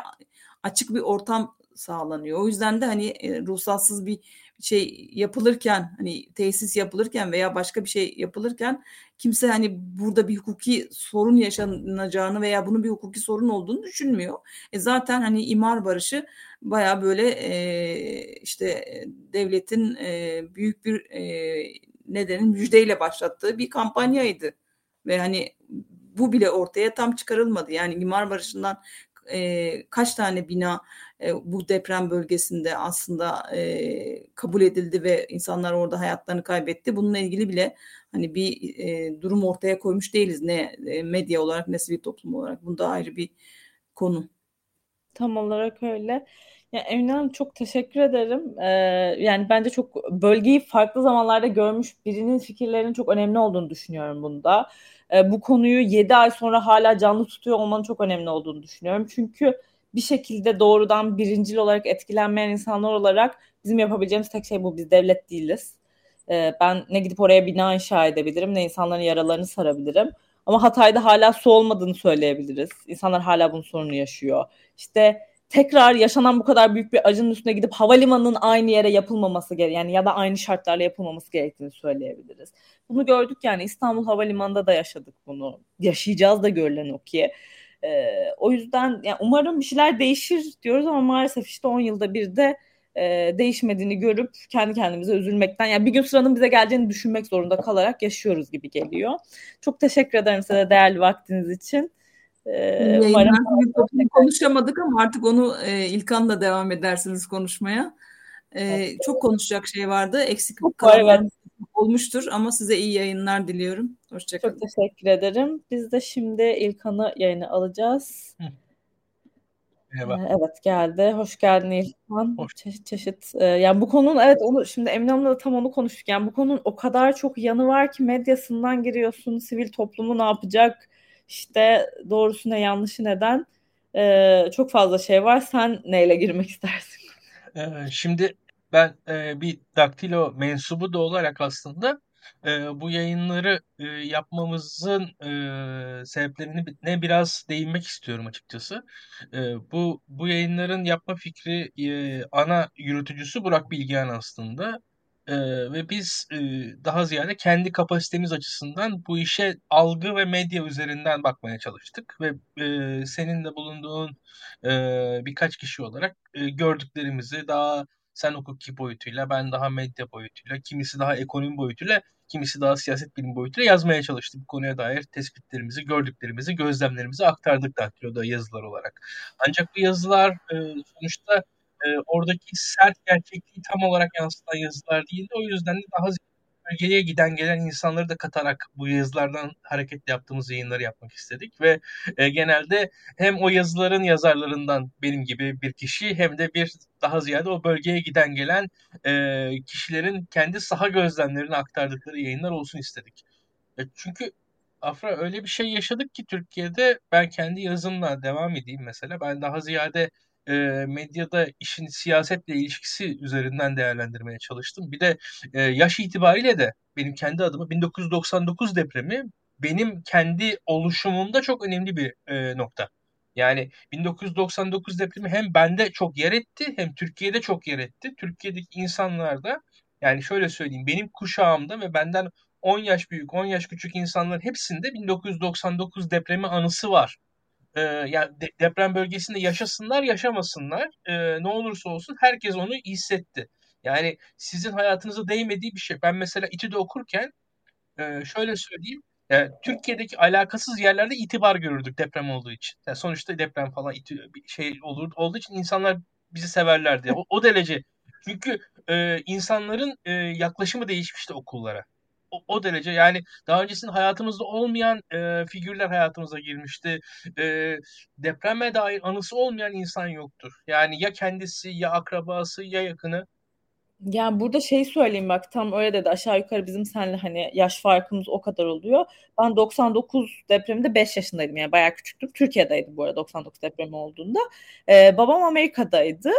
açık bir ortam sağlanıyor. O yüzden de hani e, ruhsatsız bir şey yapılırken hani tesis yapılırken veya başka bir şey yapılırken kimse hani burada bir hukuki sorun yaşanacağını veya bunun bir hukuki sorun olduğunu düşünmüyor. E zaten hani imar barışı baya böyle e, işte devletin e, büyük bir e, nedenin müjdeyle başlattığı bir kampanyaydı. Ve hani bu bile ortaya tam çıkarılmadı. Yani imar barışından e, kaç tane bina e, bu deprem bölgesinde aslında e, kabul edildi ve insanlar orada hayatlarını kaybetti. Bununla ilgili bile hani bir e, durum ortaya koymuş değiliz ne e, medya olarak ne sivil toplum olarak. Bunda ayrı bir konu. Tam olarak öyle. Ya Emine Hanım çok teşekkür ederim. Ee, yani bence çok bölgeyi farklı zamanlarda görmüş birinin fikirlerinin çok önemli olduğunu düşünüyorum bunda. Ee, bu konuyu 7 ay sonra hala canlı tutuyor olmanın çok önemli olduğunu düşünüyorum. Çünkü bir şekilde doğrudan birincil olarak etkilenmeyen insanlar olarak bizim yapabileceğimiz tek şey bu. Biz devlet değiliz. Ee, ben ne gidip oraya bina inşa edebilirim ne insanların yaralarını sarabilirim. Ama Hatay'da hala su olmadığını söyleyebiliriz. İnsanlar hala bunun sorunu yaşıyor. İşte tekrar yaşanan bu kadar büyük bir acının üstüne gidip havalimanının aynı yere yapılmaması gerek yani ya da aynı şartlarla yapılmaması gerektiğini söyleyebiliriz. Bunu gördük yani İstanbul Havalimanı'nda da yaşadık bunu. Yaşayacağız da görülen o ki. Ee, o yüzden yani umarım bir şeyler değişir diyoruz ama maalesef işte 10 yılda bir de e, değişmediğini görüp kendi kendimize üzülmekten yani bir gün sıranın bize geleceğini düşünmek zorunda kalarak yaşıyoruz gibi geliyor. Çok teşekkür ederim size değerli vaktiniz için. Ee, umarım konuşamadık ama artık onu e, İlkan'la devam edersiniz konuşmaya. E, evet. Çok konuşacak şey vardı. Eksik kalan olmuştur ama size iyi yayınlar diliyorum. Hoşçakalın. Çok teşekkür ederim. Biz de şimdi İlkan'ı yayına alacağız. Merhaba. Ee, evet geldi. Hoş geldin İlkan. Hoş. Çeşit çeşit. Yani bu konunun evet onu şimdi Emine Hanım'la da tam onu konuştuk. Yani bu konunun o kadar çok yanı var ki medyasından giriyorsun. Sivil toplumu ne yapacak? İşte doğrusu ne yanlışı neden? E, çok fazla şey var. Sen neyle girmek istersin? Ee, şimdi ben e, bir daktilo mensubu da olarak aslında e, bu yayınları e, yapmamızın e, sebeplerini ne biraz değinmek istiyorum açıkçası. E, bu bu yayınların yapma fikri e, ana yürütücüsü Burak Bilgehan aslında. Ee, ve biz e, daha ziyade kendi kapasitemiz açısından bu işe algı ve medya üzerinden bakmaya çalıştık ve e, senin de bulunduğun e, birkaç kişi olarak e, gördüklerimizi daha sen hukuki boyutuyla, ben daha medya boyutuyla, kimisi daha ekonomi boyutuyla, kimisi daha siyaset bilim boyutuyla yazmaya çalıştık. Bu konuya dair tespitlerimizi, gördüklerimizi, gözlemlerimizi aktardık Daktilo'da yazılar olarak. Ancak bu yazılar e, sonuçta e, oradaki sert gerçekliği tam olarak yansıtan yazılar değildi. O yüzden de daha bölgeye giden gelen insanları da katarak bu yazılardan hareketle yaptığımız yayınları yapmak istedik ve e, genelde hem o yazıların yazarlarından benim gibi bir kişi hem de bir daha ziyade o bölgeye giden gelen e, kişilerin kendi saha gözlemlerini aktardıkları yayınlar olsun istedik. E, çünkü Afra öyle bir şey yaşadık ki Türkiye'de ben kendi yazımla devam edeyim mesela. Ben daha ziyade e, medyada işin siyasetle ilişkisi üzerinden değerlendirmeye çalıştım. Bir de e, yaş itibariyle de benim kendi adıma 1999 depremi benim kendi oluşumumda çok önemli bir e, nokta. Yani 1999 depremi hem bende çok yer etti hem Türkiye'de çok yer etti. Türkiye'deki insanlar da yani şöyle söyleyeyim benim kuşağımda ve benden 10 yaş büyük 10 yaş küçük insanların hepsinde 1999 depremi anısı var e, yani de, deprem bölgesinde yaşasınlar yaşamasınlar e, ne olursa olsun herkes onu hissetti. Yani sizin hayatınıza değmediği bir şey. Ben mesela İTÜ'de okurken e, şöyle söyleyeyim. Yani Türkiye'deki alakasız yerlerde itibar görürdük deprem olduğu için. Yani sonuçta deprem falan İTÜ şey olur olduğu için insanlar bizi severlerdi. O, o derece. Çünkü e, insanların e, yaklaşımı değişmişti okullara o, derece yani daha öncesinde hayatımızda olmayan e, figürler hayatımıza girmişti. E, depreme dair anısı olmayan insan yoktur. Yani ya kendisi ya akrabası ya yakını. Yani burada şey söyleyeyim bak tam öyle dedi aşağı yukarı bizim seninle hani yaş farkımız o kadar oluyor. Ben 99 depreminde 5 yaşındaydım yani bayağı küçüktüm. Türkiye'deydim bu arada 99 depremi olduğunda. Ee, babam Amerika'daydı.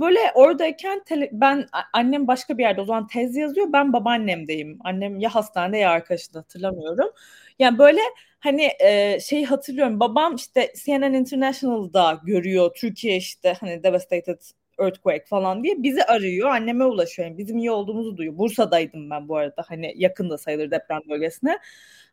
Böyle oradayken tele, ben annem başka bir yerde o zaman tez yazıyor. Ben babaannemdeyim. Annem ya hastanede ya arkadaşında hatırlamıyorum. Yani böyle hani e, şeyi hatırlıyorum. Babam işte CNN International'da görüyor. Türkiye işte hani devastated earthquake falan diye bizi arıyor. Anneme ulaşıyor. Yani bizim iyi olduğumuzu duyuyor. Bursa'daydım ben bu arada. Hani yakında sayılır deprem bölgesine.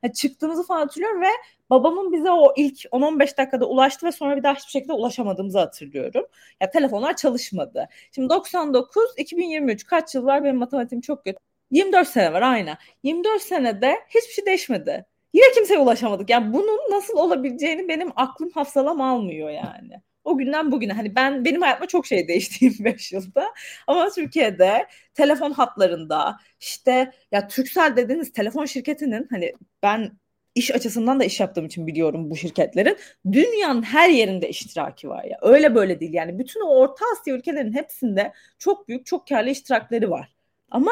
Yani çıktığımızı falan hatırlıyorum ve babamın bize o ilk 10-15 dakikada ulaştı ve sonra bir daha hiçbir şekilde ulaşamadığımızı hatırlıyorum. Ya telefonlar çalışmadı. Şimdi 99, 2023 kaç yıl var benim matematiğim çok kötü. 24 sene var aynen. 24 senede hiçbir şey değişmedi. Yine kimseye ulaşamadık. Yani bunun nasıl olabileceğini benim aklım hafsalam almıyor yani. O günden bugüne hani ben benim hayatıma çok şey değişti 25 yılda. Ama Türkiye'de telefon hatlarında işte ya Türksel dediğiniz telefon şirketinin hani ben iş açısından da iş yaptığım için biliyorum bu şirketlerin. Dünyanın her yerinde iştiraki var ya. Öyle böyle değil yani. Bütün o Orta Asya ülkelerin hepsinde çok büyük, çok karlı iştirakleri var. Ama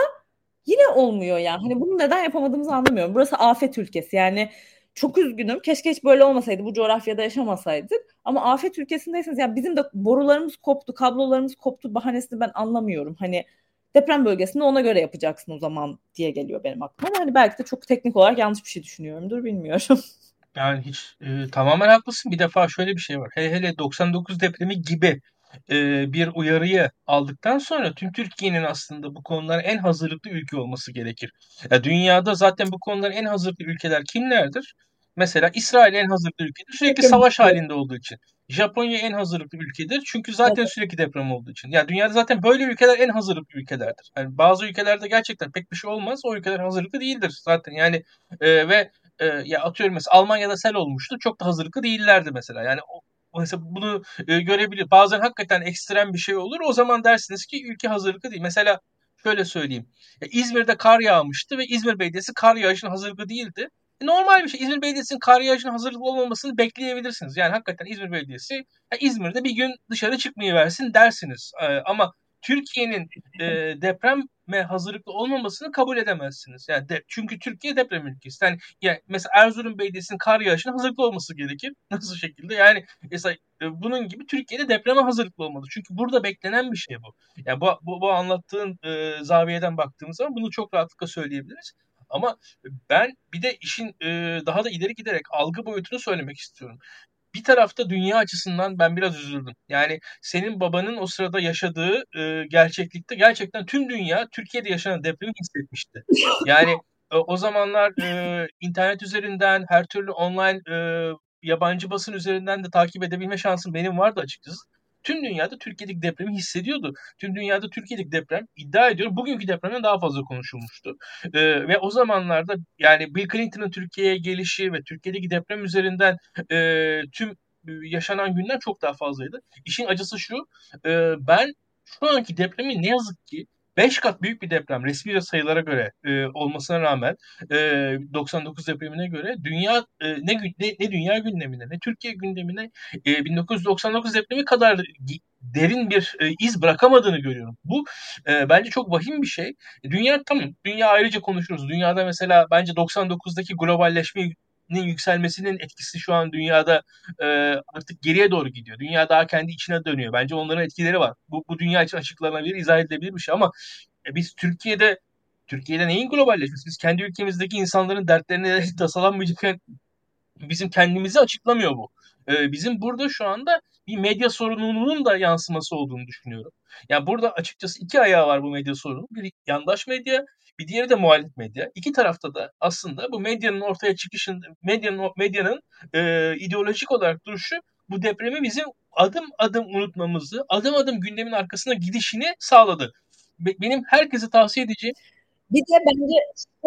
yine olmuyor yani. Hani bunu neden yapamadığımızı anlamıyorum. Burası afet ülkesi. Yani çok üzgünüm. Keşke hiç böyle olmasaydı. Bu coğrafyada yaşamasaydık. Ama afet ülkesindeyseniz yani bizim de borularımız koptu, kablolarımız koptu bahanesini ben anlamıyorum. Hani deprem bölgesinde ona göre yapacaksın o zaman diye geliyor benim aklıma. Hani belki de çok teknik olarak yanlış bir şey düşünüyorumdur bilmiyorum. Yani hiç e, tamamen haklısın. Bir defa şöyle bir şey var. Hele hele 99 depremi gibi e, bir uyarıyı aldıktan sonra tüm Türkiye'nin aslında bu konulara en hazırlıklı ülke olması gerekir. Ya dünyada zaten bu konulara en hazırlıklı ülkeler kimlerdir? Mesela İsrail en hazırlıklı ülkedir sürekli savaş halinde olduğu için. Japonya en hazırlıklı ülkedir çünkü zaten evet. sürekli deprem olduğu için. Yani dünyada zaten böyle ülkeler en hazırlıklı ülkelerdir. Yani bazı ülkelerde gerçekten pek bir şey olmaz. O ülkeler hazırlıklı değildir zaten. Yani e, ve e, ya atıyorum mesela Almanya'da sel olmuştu. Çok da hazırlıklı değillerdi mesela. Yani o, mesela bunu e, görebilir. Bazen hakikaten ekstrem bir şey olur. O zaman dersiniz ki ülke hazırlıklı değil. Mesela şöyle söyleyeyim. Ya İzmir'de kar yağmıştı ve İzmir Belediyesi kar yağışına hazırlıklı değildi. E, normal bir şey. İzmir Belediyesi'nin kar yağışına hazırlıklı olmamasını bekleyebilirsiniz. Yani hakikaten İzmir Belediyesi ya İzmir'de bir gün dışarı çıkmayı versin dersiniz. E, ama Türkiye'nin e, depreme hazırlıklı olmamasını kabul edemezsiniz. Yani de, çünkü Türkiye deprem ülkesi. Yani, yani mesela Erzurum Belediyesi'nin kar yağışına hazırlıklı olması gerekir. Nasıl şekilde? Yani mesela e, bunun gibi Türkiye'de depreme hazırlıklı olmalı. Çünkü burada beklenen bir şey bu. Yani bu, bu, bu anlattığın e, zaviyeden baktığımız zaman bunu çok rahatlıkla söyleyebiliriz. Ama ben bir de işin e, daha da ileri giderek algı boyutunu söylemek istiyorum bir tarafta dünya açısından ben biraz üzüldüm. Yani senin babanın o sırada yaşadığı e, gerçeklikte gerçekten tüm dünya Türkiye'de yaşanan depremi hissetmişti. Yani e, o zamanlar e, internet üzerinden her türlü online e, yabancı basın üzerinden de takip edebilme şansım benim vardı açıkçası. Tüm dünyada Türkiye'deki depremi hissediyordu. Tüm dünyada Türkiye'deki deprem iddia ediyorum bugünkü depremden daha fazla konuşulmuştu. Ee, ve o zamanlarda yani Bill Clinton'ın Türkiye'ye gelişi ve Türkiye'deki deprem üzerinden e, tüm yaşanan günler çok daha fazlaydı. İşin acısı şu, e, ben şu anki depremi ne yazık ki 5 kat büyük bir deprem resmi sayılara göre e, olmasına rağmen e, 99 depremine göre dünya e, ne, ne ne dünya gündemine ne Türkiye gündemine e, 1999 depremi kadar derin bir e, iz bırakamadığını görüyorum. Bu e, bence çok vahim bir şey. Dünya tamam, dünya ayrıca konuşuruz. Dünyada mesela bence 99'daki globalleşme yükselmesinin etkisi şu an dünyada e, artık geriye doğru gidiyor. Dünya daha kendi içine dönüyor. Bence onların etkileri var. Bu, bu dünya için açıklanabilir, izah edilebilir bir şey ama e, biz Türkiye'de Türkiye'de neyin globalleşmesi? Biz kendi ülkemizdeki insanların dertlerine tasalanmayacak bizim kendimizi açıklamıyor bu. Ee, bizim burada şu anda bir medya sorununun da yansıması olduğunu düşünüyorum. Yani burada açıkçası iki ayağı var bu medya sorunu. Bir yandaş medya, bir diğeri de muhalif medya. İki tarafta da aslında bu medyanın ortaya çıkışın, medyanın medyanın e, ideolojik olarak duruşu bu depremi bizim adım adım unutmamızı, adım adım gündemin arkasına gidişini sağladı. Benim herkese tavsiye edeceğim. Bir de bence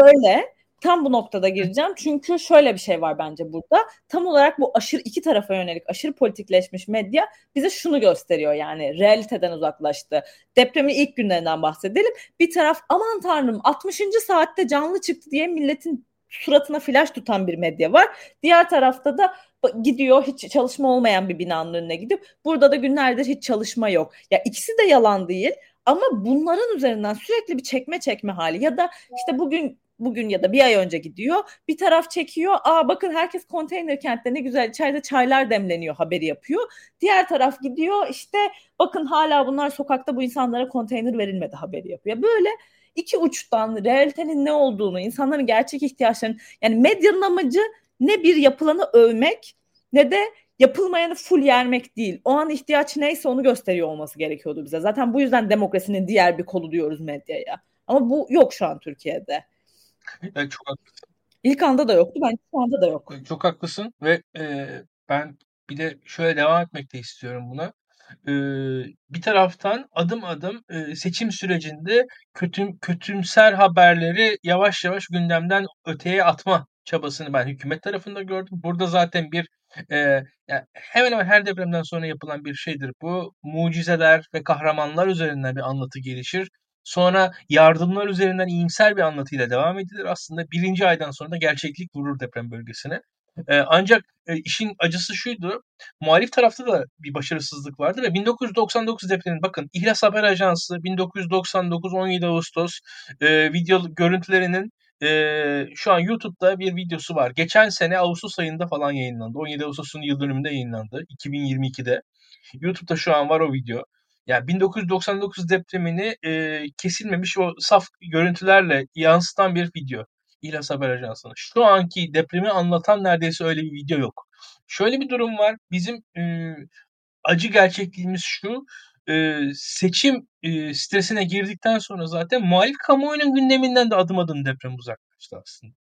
şöyle tam bu noktada gireceğim. Çünkü şöyle bir şey var bence burada. Tam olarak bu aşırı iki tarafa yönelik aşırı politikleşmiş medya bize şunu gösteriyor yani realiteden uzaklaştı. Depremin ilk günlerinden bahsedelim. Bir taraf aman tanrım 60. saatte canlı çıktı diye milletin suratına flash tutan bir medya var. Diğer tarafta da gidiyor hiç çalışma olmayan bir binanın önüne gidip burada da günlerdir hiç çalışma yok. Ya ikisi de yalan değil ama bunların üzerinden sürekli bir çekme çekme hali ya da işte bugün bugün ya da bir ay önce gidiyor. Bir taraf çekiyor. Aa bakın herkes konteyner kentte ne güzel içeride çaylar demleniyor haberi yapıyor. Diğer taraf gidiyor işte bakın hala bunlar sokakta bu insanlara konteyner verilmedi haberi yapıyor. Böyle iki uçtan realitenin ne olduğunu, insanların gerçek ihtiyaçlarını yani medyanın amacı ne bir yapılanı övmek ne de yapılmayanı full yermek değil. O an ihtiyaç neyse onu gösteriyor olması gerekiyordu bize. Zaten bu yüzden demokrasinin diğer bir kolu diyoruz medyaya. Ama bu yok şu an Türkiye'de. Evet, çok haklısın. İlk anda da yoktu. Bence şu anda da yok. Çok haklısın ve e, ben bir de şöyle devam etmek de istiyorum buna. E, bir taraftan adım adım e, seçim sürecinde kötüm, kötümser haberleri yavaş yavaş gündemden öteye atma çabasını ben hükümet tarafında gördüm. Burada zaten bir e, yani hemen hemen her depremden sonra yapılan bir şeydir bu. Mucizeler ve kahramanlar üzerinden bir anlatı gelişir. Sonra yardımlar üzerinden iyimser bir anlatıyla devam edilir. Aslında birinci aydan sonra da gerçeklik vurur deprem bölgesine. Ee, ancak e, işin acısı şuydu. Muhalif tarafta da bir başarısızlık vardı ve 1999 depremin bakın İhlas Haber Ajansı 1999 17 Ağustos e, video görüntülerinin e, şu an YouTube'da bir videosu var. Geçen sene Ağustos ayında falan yayınlandı. 17 Ağustos'un yıl dönümünde yayınlandı. 2022'de. YouTube'da şu an var o video. Yani 1999 depremini e, kesilmemiş o saf görüntülerle yansıtan bir video. İhlas Haber Ajansı'nın. Şu anki depremi anlatan neredeyse öyle bir video yok. Şöyle bir durum var. Bizim e, acı gerçekliğimiz şu. E, seçim e, stresine girdikten sonra zaten muhalif kamuoyunun gündeminden de adım adım deprem uzaklaştı aslında.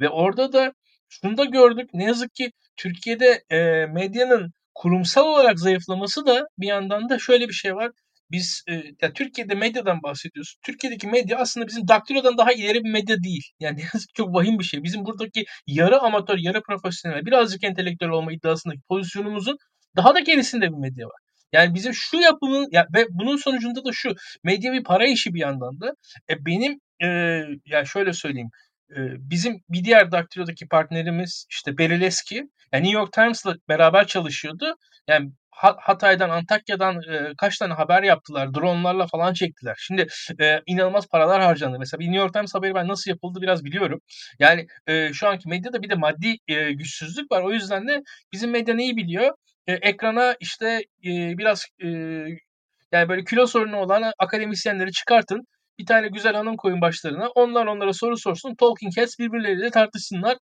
Ve orada da şunu da gördük. Ne yazık ki Türkiye'de e, medyanın kurumsal olarak zayıflaması da bir yandan da şöyle bir şey var. Biz e, ya Türkiye'de medyadan bahsediyoruz. Türkiye'deki medya aslında bizim daktilodan daha ileri bir medya değil. Yani çok vahim bir şey. Bizim buradaki yarı amatör, yarı profesyonel, birazcık entelektüel olma iddiasındaki pozisyonumuzun daha da gerisinde bir medya var. Yani bizim şu yapımın ya ve bunun sonucunda da şu medya bir para işi bir yandan da. E benim e, ya şöyle söyleyeyim bizim bir diğer Daktilo'daki partnerimiz işte Berileski yani New York Times'la beraber çalışıyordu. Yani Hatay'dan, Antakya'dan e, kaç tane haber yaptılar. Dronlarla falan çektiler. Şimdi e, inanılmaz paralar harcandı. Mesela bir New York Times haberi ben nasıl yapıldı biraz biliyorum. Yani e, şu anki medyada bir de maddi e, güçsüzlük var. O yüzden de bizim medya neyi biliyor? E, ekrana işte e, biraz e, yani böyle kilo sorunu olan akademisyenleri çıkartın bir tane güzel hanım koyun başlarına. Onlar onlara soru sorsun. Talking Heads birbirleriyle tartışsınlar.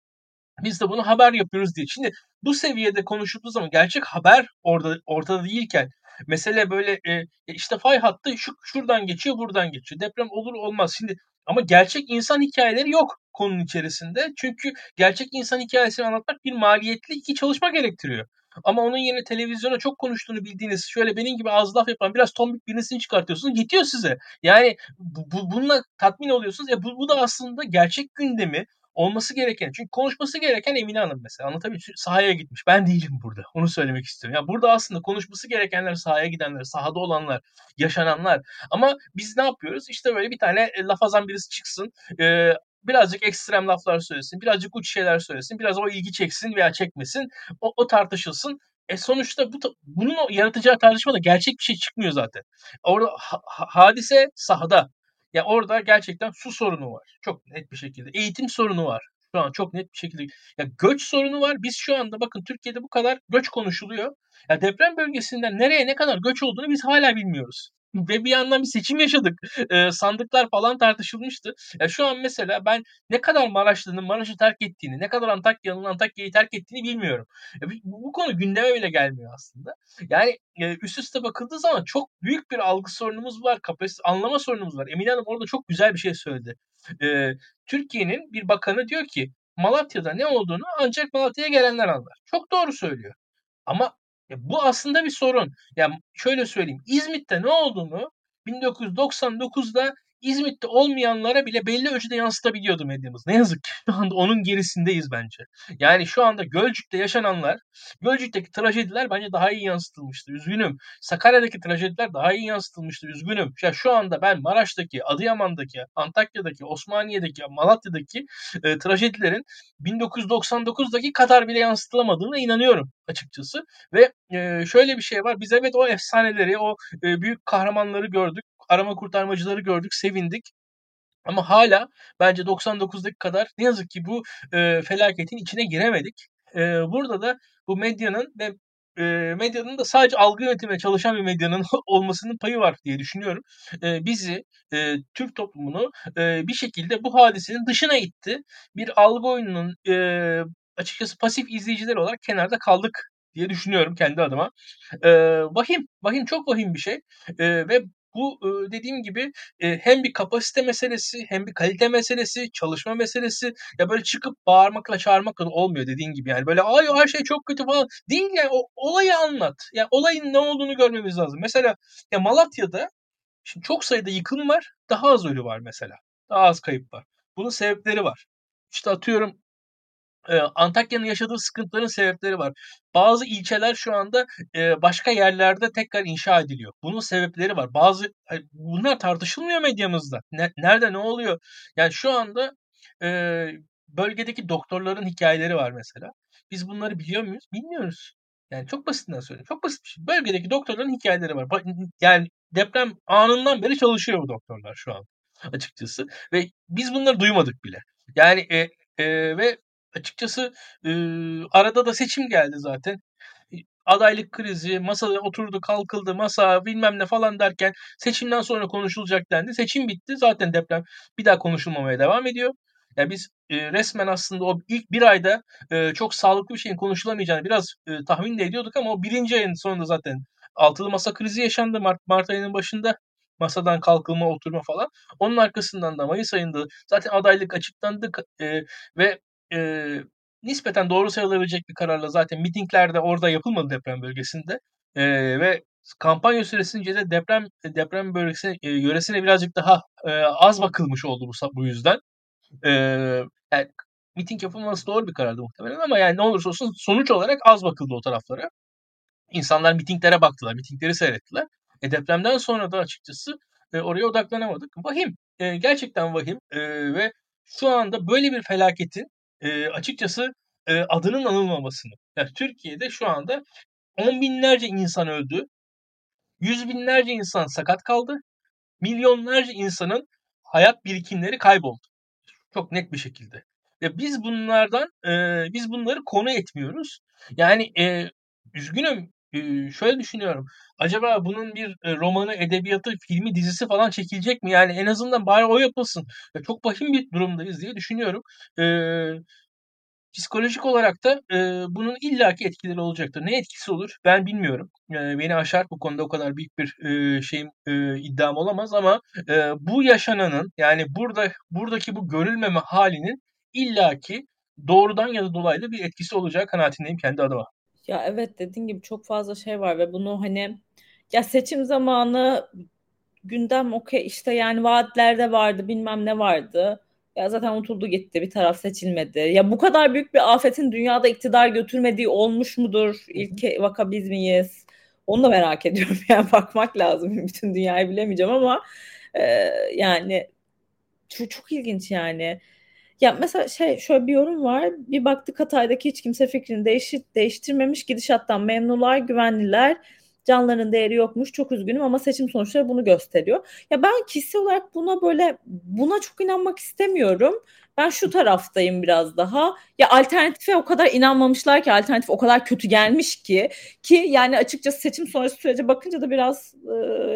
Biz de bunu haber yapıyoruz diye. Şimdi bu seviyede konuşulduğu zaman gerçek haber orada ortada değilken mesele böyle e, işte fay hattı şu, şuradan geçiyor buradan geçiyor. Deprem olur olmaz. Şimdi ama gerçek insan hikayeleri yok konunun içerisinde. Çünkü gerçek insan hikayesini anlatmak bir maliyetli iki çalışma gerektiriyor. Ama onun yerine televizyona çok konuştuğunu bildiğiniz şöyle benim gibi az laf yapan biraz tombik birisini çıkartıyorsunuz. Yetiyor size. Yani bu, bu, bununla tatmin oluyorsunuz. Ya bu, bu da aslında gerçek gündemi olması gereken. Çünkü konuşması gereken Emine Hanım mesela. Anlatabiliyor muyum? Sahaya gitmiş. Ben değilim burada. Onu söylemek istiyorum. Yani burada aslında konuşması gerekenler sahaya gidenler, sahada olanlar, yaşananlar. Ama biz ne yapıyoruz? İşte böyle bir tane e, laf azan birisi çıksın. E, birazcık ekstrem laflar söylesin, birazcık uç şeyler söylesin, biraz o ilgi çeksin veya çekmesin, o, o tartışılsın. E sonuçta bu bunun o yaratacağı tartışmada gerçek bir şey çıkmıyor zaten. Orada ha, hadise sahada. Ya orada gerçekten su sorunu var. Çok net bir şekilde. Eğitim sorunu var. Şu an çok net bir şekilde. Ya göç sorunu var. Biz şu anda bakın Türkiye'de bu kadar göç konuşuluyor. Ya deprem bölgesinden nereye ne kadar göç olduğunu biz hala bilmiyoruz ve bir yandan bir seçim yaşadık. E, sandıklar falan tartışılmıştı. Ya şu an mesela ben ne kadar Maraşlı'nın Maraş'ı terk ettiğini, ne kadar Antakya'nın Antakya'yı terk ettiğini bilmiyorum. Ya, bu, bu konu gündeme bile gelmiyor aslında. Yani e, üst üste bakıldığı zaman çok büyük bir algı sorunumuz var, kapasite anlama sorunumuz var. Emine Hanım orada çok güzel bir şey söyledi. E, Türkiye'nin bir bakanı diyor ki Malatya'da ne olduğunu ancak Malatya'ya gelenler anlar. Çok doğru söylüyor. Ama ya bu aslında bir sorun. Ya şöyle söyleyeyim. İzmit'te ne olduğunu 1999'da İzmit'te olmayanlara bile belli ölçüde yansıtabiliyordu medyamız. Ne yazık ki şu anda onun gerisindeyiz bence. Yani şu anda Gölcük'te yaşananlar, Gölcük'teki trajediler bence daha iyi yansıtılmıştı. Üzgünüm. Sakarya'daki trajediler daha iyi yansıtılmıştı. Üzgünüm. Ya şu anda ben Maraş'taki, Adıyaman'daki, Antakya'daki, Osmaniye'deki, Malatya'daki e, trajedilerin 1999'daki kadar bile yansıtılamadığına inanıyorum açıkçası. Ve e, şöyle bir şey var. Biz evet o efsaneleri, o e, büyük kahramanları gördük arama kurtarmacıları gördük, sevindik. Ama hala bence 99'daki kadar ne yazık ki bu e, felaketin içine giremedik. E, burada da bu medyanın ve e, medyanın da sadece algı yönetimine çalışan bir medyanın olmasının payı var diye düşünüyorum. E, bizi, e, Türk toplumunu e, bir şekilde bu hadisenin dışına itti. Bir algı oyununun e, açıkçası pasif izleyiciler olarak kenarda kaldık diye düşünüyorum kendi adıma. E, vahim, vahim çok vahim bir şey e, ve bu dediğim gibi hem bir kapasite meselesi hem bir kalite meselesi, çalışma meselesi. Ya böyle çıkıp bağırmakla çağırmakla olmuyor dediğin gibi yani. Böyle ay her şey çok kötü falan değil yani o olayı anlat. Ya yani olayın ne olduğunu görmemiz lazım. Mesela ya Malatya'da şimdi çok sayıda yıkım var, daha az ölü var mesela. Daha az kayıp var. Bunun sebepleri var. İşte atıyorum Antakya'nın yaşadığı sıkıntıların sebepleri var. Bazı ilçeler şu anda başka yerlerde tekrar inşa ediliyor. Bunun sebepleri var. Bazı bunlar tartışılmıyor medyamızda. nerede ne oluyor? Yani şu anda bölgedeki doktorların hikayeleri var mesela. Biz bunları biliyor muyuz? Bilmiyoruz. Yani çok basitinden söyleyeyim. Çok basit bir şey. Bölgedeki doktorların hikayeleri var. Yani deprem anından beri çalışıyor bu doktorlar şu an açıkçası. Ve biz bunları duymadık bile. Yani e, e, ve açıkçası e, arada da seçim geldi zaten. Adaylık krizi, masada oturdu, kalkıldı, masa bilmem ne falan derken seçimden sonra konuşulacak dendi. Seçim bitti. Zaten deprem bir daha konuşulmamaya devam ediyor. Yani biz e, resmen aslında o ilk bir ayda e, çok sağlıklı bir şeyin konuşulamayacağını biraz e, tahmin de ediyorduk ama o birinci ayın sonunda zaten altılı masa krizi yaşandı Mart, Mart ayının başında. Masadan kalkılma, oturma falan. Onun arkasından da Mayıs ayında zaten adaylık açıklandı e, ve e, nispeten doğru sayılabilecek bir kararla zaten mitingler de orada yapılmadı deprem bölgesinde. E, ve kampanya süresince de deprem deprem bölgesine e, yöresine birazcık daha e, az bakılmış oldu bu bu yüzden. E, yani miting yapılması doğru bir karardı muhtemelen ama yani ne olursa olsun sonuç olarak az bakıldı o taraflara. İnsanlar mitinglere baktılar, mitingleri seyrettiler. E depremden sonra da açıkçası e, oraya odaklanamadık. Vahim, e, gerçekten vahim e, ve şu anda böyle bir felaketin e, açıkçası e, adının anılmamasını. Yani Türkiye'de şu anda on binlerce insan öldü, yüz binlerce insan sakat kaldı, milyonlarca insanın hayat birikimleri kayboldu. Çok net bir şekilde. Ve biz bunlardan, e, biz bunları konu etmiyoruz. Yani e, üzgünüm, şöyle düşünüyorum. Acaba bunun bir e, romanı, edebiyatı, filmi, dizisi falan çekilecek mi? Yani en azından bari o yapılsın. Ya çok vahim bir durumdayız diye düşünüyorum. Psikolojik olarak da e, bunun illaki etkileri olacaktır. Ne etkisi olur ben bilmiyorum. Beni aşar bu konuda o kadar büyük bir şeyim e, iddiam olamaz ama bu yaşananın yani burada buradaki bu görülmeme halinin illaki doğrudan ya da dolaylı bir etkisi olacağı kanaatindeyim kendi adıma. Ya evet dediğin gibi çok fazla şey var ve bunu hani ya seçim zamanı gündem okey işte yani vaatlerde vardı bilmem ne vardı ya zaten unutuldu gitti bir taraf seçilmedi. Ya bu kadar büyük bir afetin dünyada iktidar götürmediği olmuş mudur? İlk vaka biz miyiz? Onu da merak ediyorum. Yani bakmak lazım. Bütün dünyayı bilemeyeceğim ama e, yani çok, çok ilginç yani. Ya mesela şey şöyle bir yorum var. Bir baktık Hatay'daki hiç kimse fikrini değişir, değiştirmemiş. Gidişattan memnunlar, güvenliler canlarının değeri yokmuş çok üzgünüm ama seçim sonuçları bunu gösteriyor. Ya ben kişisel olarak buna böyle buna çok inanmak istemiyorum. Ben şu taraftayım biraz daha. Ya alternatife o kadar inanmamışlar ki alternatif o kadar kötü gelmiş ki ki yani açıkçası seçim sonrası sürece bakınca da biraz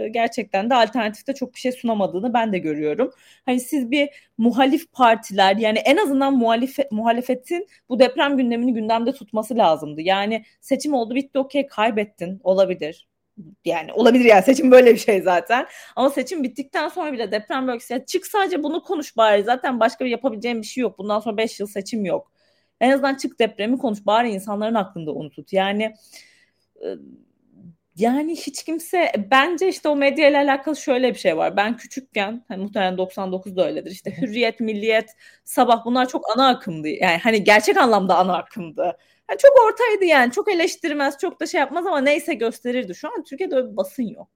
e, gerçekten de alternatifte çok bir şey sunamadığını ben de görüyorum. Hani siz bir muhalif partiler yani en azından muhalefet, muhalefetin bu deprem gündemini gündemde tutması lazımdı. Yani seçim oldu bitti okey kaybettin olabilir yani olabilir yani seçim böyle bir şey zaten. Ama seçim bittikten sonra bile deprem bölgesi ya çık sadece bunu konuş bari. Zaten başka bir yapabileceğim bir şey yok. Bundan sonra 5 yıl seçim yok. En azından çık depremi konuş bari insanların aklında onu tut. Yani yani hiç kimse bence işte o medya ile alakalı şöyle bir şey var. Ben küçükken hani muhtemelen 99'da öyledir. İşte Hürriyet, Milliyet, Sabah bunlar çok ana akımdı. Yani hani gerçek anlamda ana akımdı. Yani çok ortaydı yani. Çok eleştirmez, çok da şey yapmaz ama neyse gösterirdi. Şu an Türkiye'de öyle bir basın yok.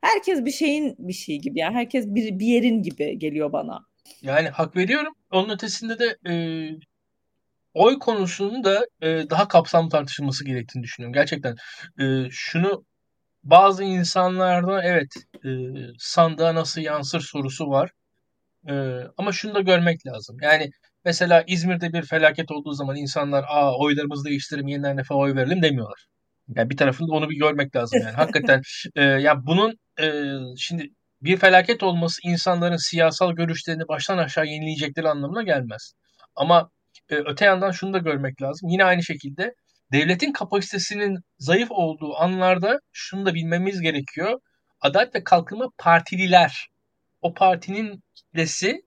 Herkes bir şeyin bir şey gibi yani. Herkes bir, bir yerin gibi geliyor bana. Yani hak veriyorum. Onun ötesinde de e, oy konusunun da e, daha kapsamlı tartışılması gerektiğini düşünüyorum. Gerçekten e, şunu bazı insanlarda evet e, sandığa nasıl yansır sorusu var. E, ama şunu da görmek lazım. Yani mesela İzmir'de bir felaket olduğu zaman insanlar aa oylarımızı değiştirelim yeniden nefe oy verelim demiyorlar. Yani bir tarafında onu bir görmek lazım yani. Hakikaten e, ya bunun e, şimdi bir felaket olması insanların siyasal görüşlerini baştan aşağı yenileyecekleri anlamına gelmez. Ama e, öte yandan şunu da görmek lazım. Yine aynı şekilde devletin kapasitesinin zayıf olduğu anlarda şunu da bilmemiz gerekiyor. Adalet ve Kalkınma Partililer o partinin kitlesi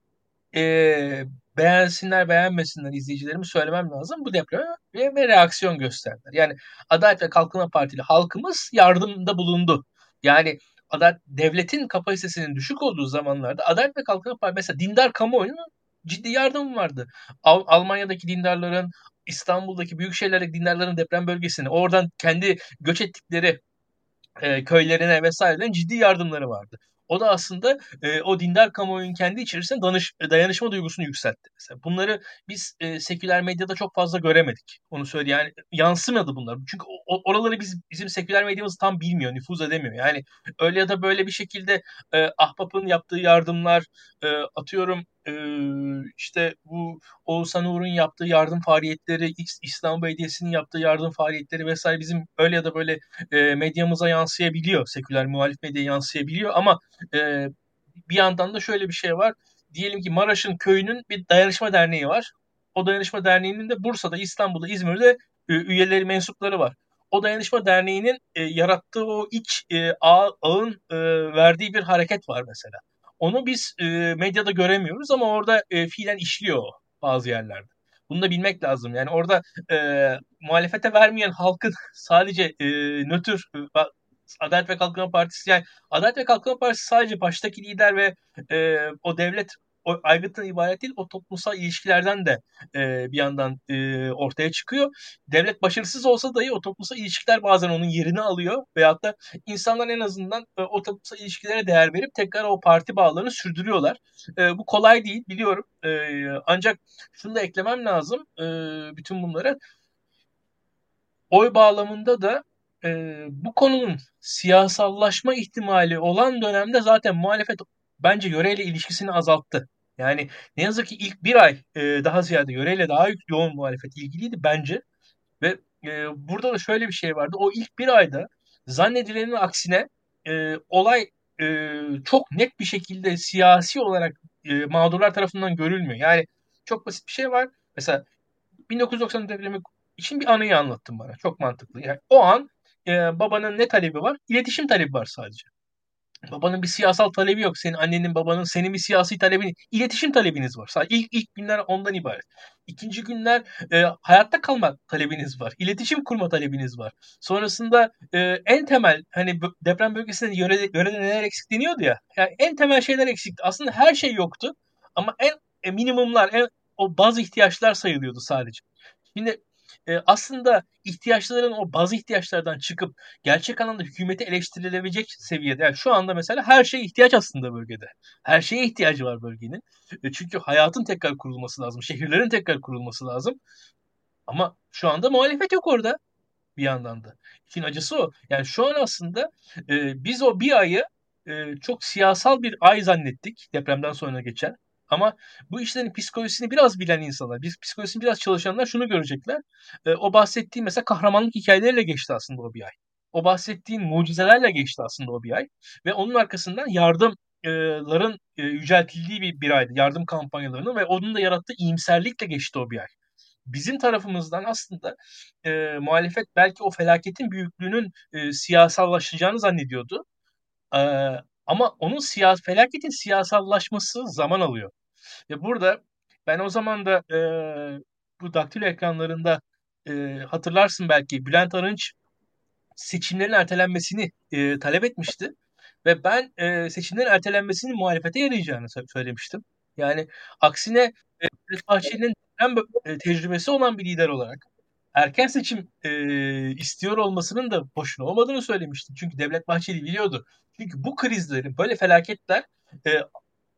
e, beğensinler beğenmesinler izleyicilerimi söylemem lazım. Bu depreme ve, reaksiyon gösterdiler. Yani Adalet ve Kalkınma Partili halkımız yardımda bulundu. Yani adalet, devletin kapasitesinin düşük olduğu zamanlarda Adalet ve Kalkınma Partisi mesela dindar kamuoyunun ciddi yardım vardı. Al- Almanya'daki dindarların, İstanbul'daki büyük şehirlerdeki dindarların deprem bölgesine, oradan kendi göç ettikleri e, köylerine vesairelerin ciddi yardımları vardı. O da aslında e, o dindar kamuoyunun kendi içerisinde danış, dayanışma duygusunu yükseltti. Mesela bunları biz e, seküler medyada çok fazla göremedik. Onu söyle yani yansımadı bunlar. Çünkü o, oraları biz bizim seküler medyamız tam bilmiyor, nüfuz edemiyor. Yani öyle ya da böyle bir şekilde e, Ahbap'ın yaptığı yardımlar e, atıyorum e, işte bu Oğuzhan Uğur'un yaptığı yardım faaliyetleri, İslam Belediyesi'nin yaptığı yardım faaliyetleri vesaire bizim öyle ya da böyle medyamıza yansıyabiliyor. Seküler muhalif medya yansıyabiliyor ama bir yandan da şöyle bir şey var. Diyelim ki Maraş'ın köyünün bir dayanışma derneği var. O dayanışma derneğinin de Bursa'da, İstanbul'da, İzmir'de üyeleri, mensupları var. o dayanışma derneğinin e, yarattığı o iç e, ağ, ağın e, verdiği bir hareket var mesela. Onu biz e, medyada göremiyoruz ama orada e, fiilen işliyor bazı yerlerde. Bunu da bilmek lazım. Yani orada e, muhalefete vermeyen halkın sadece e, nötr e, Adalet ve Kalkınma Partisi yani Adalet ve Kalkınma Partisi sadece baştaki lider ve e, o devlet o aygıttan ibaret değil, o toplumsal ilişkilerden de e, bir yandan e, ortaya çıkıyor. Devlet başarısız olsa dahi o toplumsal ilişkiler bazen onun yerini alıyor veyahut da insanlar en azından e, o toplumsal ilişkilere değer verip tekrar o parti bağlarını sürdürüyorlar. E, bu kolay değil biliyorum. E, ancak şunu da eklemem lazım e, bütün bunlara. Oy bağlamında da e, bu konunun siyasallaşma ihtimali olan dönemde zaten muhalefet bence yöreyle ilişkisini azalttı. Yani ne yazık ki ilk bir ay e, daha ziyade yöreyle daha yoğun muhalefet ilgiliydi bence. Ve e, burada da şöyle bir şey vardı. O ilk bir ayda zannedilenin aksine e, olay e, çok net bir şekilde siyasi olarak e, mağdurlar tarafından görülmüyor. Yani çok basit bir şey var. Mesela 1990 depremi için bir anıyı anlattım bana. Çok mantıklı. Yani o an e, babanın ne talebi var? İletişim talebi var sadece. Babanın bir siyasal talebi yok. Senin annenin babanın senin bir siyasi talebin, iletişim talebiniz var. Sadece ilk günler ondan ibaret. İkinci günler e, hayatta kalma talebiniz var. İletişim kurma talebiniz var. Sonrasında e, en temel hani deprem bölgesinde yörede, yörede neler eksik deniyordu ya. Yani en temel şeyler eksikti. Aslında her şey yoktu. Ama en e, minimumlar, en o bazı ihtiyaçlar sayılıyordu sadece. Şimdi e, aslında ihtiyaçların o bazı ihtiyaçlardan çıkıp gerçek anlamda hükümeti eleştirilebilecek seviyede. Yani şu anda mesela her şey ihtiyaç aslında bölgede. Her şeye ihtiyacı var bölgenin. E, çünkü hayatın tekrar kurulması lazım. Şehirlerin tekrar kurulması lazım. Ama şu anda muhalefet yok orada bir yandan da. İşin acısı o. Yani şu an aslında e, biz o bir ayı e, çok siyasal bir ay zannettik depremden sonra geçen. Ama bu işlerin psikolojisini biraz bilen insanlar, biz psikolojisini biraz çalışanlar şunu görecekler. E, o bahsettiğim mesela kahramanlık hikayeleriyle geçti aslında o bir ay. O bahsettiğin mucizelerle geçti aslında o bir ay. Ve onun arkasından yardımların e, yüceltildiği bir, bir aydı. Yardım kampanyalarının ve onun da yarattığı iyimserlikle geçti o bir ay. Bizim tarafımızdan aslında e, muhalefet belki o felaketin büyüklüğünün e, siyasallaşacağını zannediyordu. E, ama onun siyas felaketin siyasallaşması zaman alıyor. Ve burada ben o zaman da e, bu daktilo ekranlarında e, hatırlarsın belki Bülent Arınç seçimlerin ertelenmesini e, talep etmişti. Ve ben e, seçimlerin ertelenmesinin muhalefete yarayacağını söylemiştim. Yani aksine e, Bahçeli'nin tecrübesi olan bir lider olarak erken seçim e, istiyor olmasının da boşuna olmadığını söylemiştim. Çünkü Devlet Bahçeli biliyordu. Çünkü bu krizlerin, böyle felaketler e,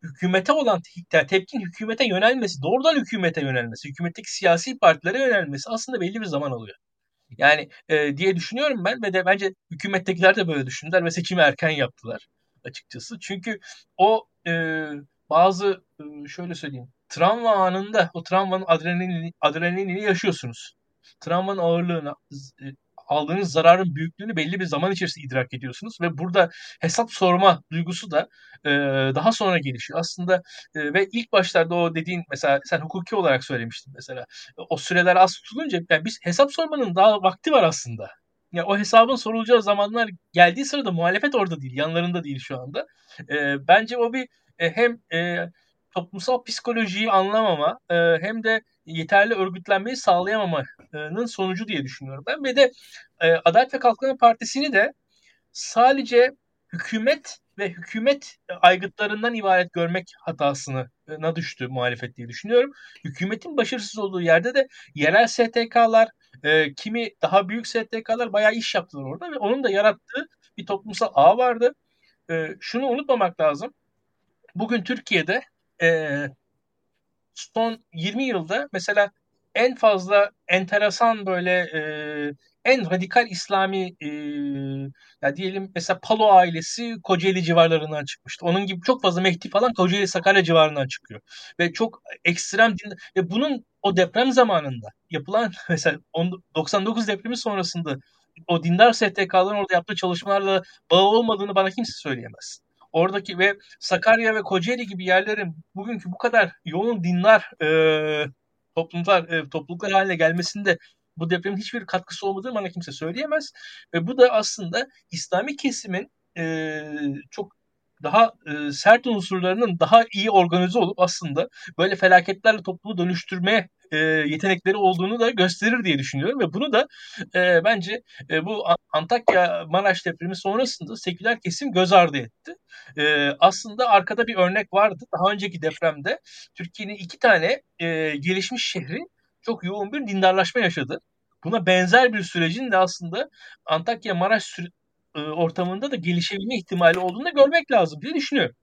hükümete olan tepkin hükümete yönelmesi, doğrudan hükümete yönelmesi, hükümetteki siyasi partilere yönelmesi aslında belli bir zaman alıyor. Yani e, diye düşünüyorum ben ve de bence hükümettekiler de böyle düşündüler ve seçimi erken yaptılar açıkçası. Çünkü o e, bazı e, şöyle söyleyeyim travma anında o travmanın adrenalini, adrenalinini yaşıyorsunuz travmanın ağırlığını, e, aldığınız zararın büyüklüğünü belli bir zaman içerisinde idrak ediyorsunuz ve burada hesap sorma duygusu da e, daha sonra gelişiyor. Aslında e, ve ilk başlarda o dediğin mesela sen hukuki olarak söylemiştin mesela o süreler az tutulunca yani biz hesap sormanın daha vakti var aslında. Ya yani o hesabın sorulacağı zamanlar geldiği sırada muhalefet orada değil, yanlarında değil şu anda. E, bence o bir e, hem e, toplumsal psikolojiyi anlamama e, hem de yeterli örgütlenmeyi sağlayamamanın sonucu diye düşünüyorum ben. Ve de e, Adalet ve Kalkınma Partisi'ni de sadece hükümet ve hükümet aygıtlarından ibaret görmek hatasına düştü muhalefet diye düşünüyorum. Hükümetin başarısız olduğu yerde de yerel STK'lar, e, kimi daha büyük STK'lar bayağı iş yaptılar orada ve onun da yarattığı bir toplumsal ağ vardı. E, şunu unutmamak lazım. Bugün Türkiye'de e, son 20 yılda mesela en fazla enteresan böyle e, en radikal İslami e, ya diyelim mesela Palo ailesi Kocaeli civarlarından çıkmıştı. Onun gibi çok fazla Mehdi falan Kocaeli Sakarya civarından çıkıyor. Ve çok ekstrem din ve bunun o deprem zamanında yapılan mesela 99 depremi sonrasında o dindar STK'ların orada yaptığı çalışmalarla bağı olmadığını bana kimse söyleyemez oradaki ve Sakarya ve Kocaeli gibi yerlerin bugünkü bu kadar yoğun dinler e, toplumlar e, topluluklar haline gelmesinde bu depremin hiçbir katkısı olmadığını bana kimse söyleyemez. Ve bu da aslında İslami kesimin e, çok daha e, sert unsurlarının daha iyi organize olup aslında böyle felaketlerle toplumu dönüştürme e, yetenekleri olduğunu da gösterir diye düşünüyorum ve bunu da e, bence e, bu Antakya Maraş depremi sonrasında seküler kesim göz ardı etti. E, aslında arkada bir örnek vardı. Daha önceki depremde Türkiye'nin iki tane e, gelişmiş şehri çok yoğun bir dindarlaşma yaşadı. Buna benzer bir sürecin de aslında Antakya Maraş ortamında da gelişebilme ihtimali olduğunu da görmek lazım diye düşünüyorum.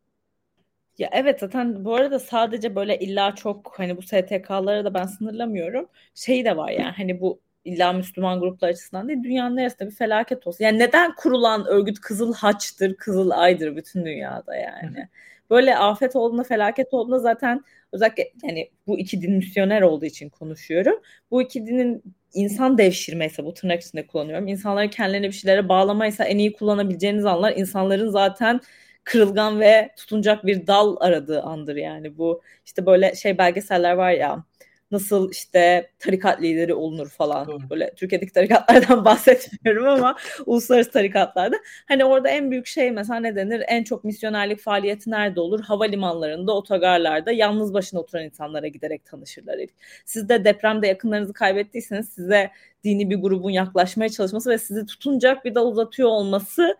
Ya evet zaten bu arada sadece böyle illa çok hani bu STK'lara da ben sınırlamıyorum. Şey de var yani hani bu illa Müslüman gruplar açısından değil dünyanın neresinde bir felaket olsun. Yani neden kurulan örgüt Kızıl Haç'tır, Kızıl Ay'dır bütün dünyada yani. Böyle afet olduğunda, felaket olduğunda zaten özellikle yani bu iki din misyoner olduğu için konuşuyorum. Bu iki dinin insan devşirmeyse bu tırnak içinde kullanıyorum. İnsanları kendilerine bir şeylere bağlamaysa en iyi kullanabileceğiniz anlar insanların zaten kırılgan ve tutunacak bir dal aradığı andır yani bu işte böyle şey belgeseller var ya nasıl işte tarikat lideri olunur falan. Doğru. Böyle Türkiye'deki tarikatlardan bahsetmiyorum ama uluslararası tarikatlarda. Hani orada en büyük şey mesela ne denir? En çok misyonerlik faaliyeti nerede olur? Havalimanlarında, otogarlarda yalnız başına oturan insanlara giderek tanışırlar. Siz de depremde yakınlarınızı kaybettiyseniz size dini bir grubun yaklaşmaya çalışması ve sizi tutunacak bir da uzatıyor olması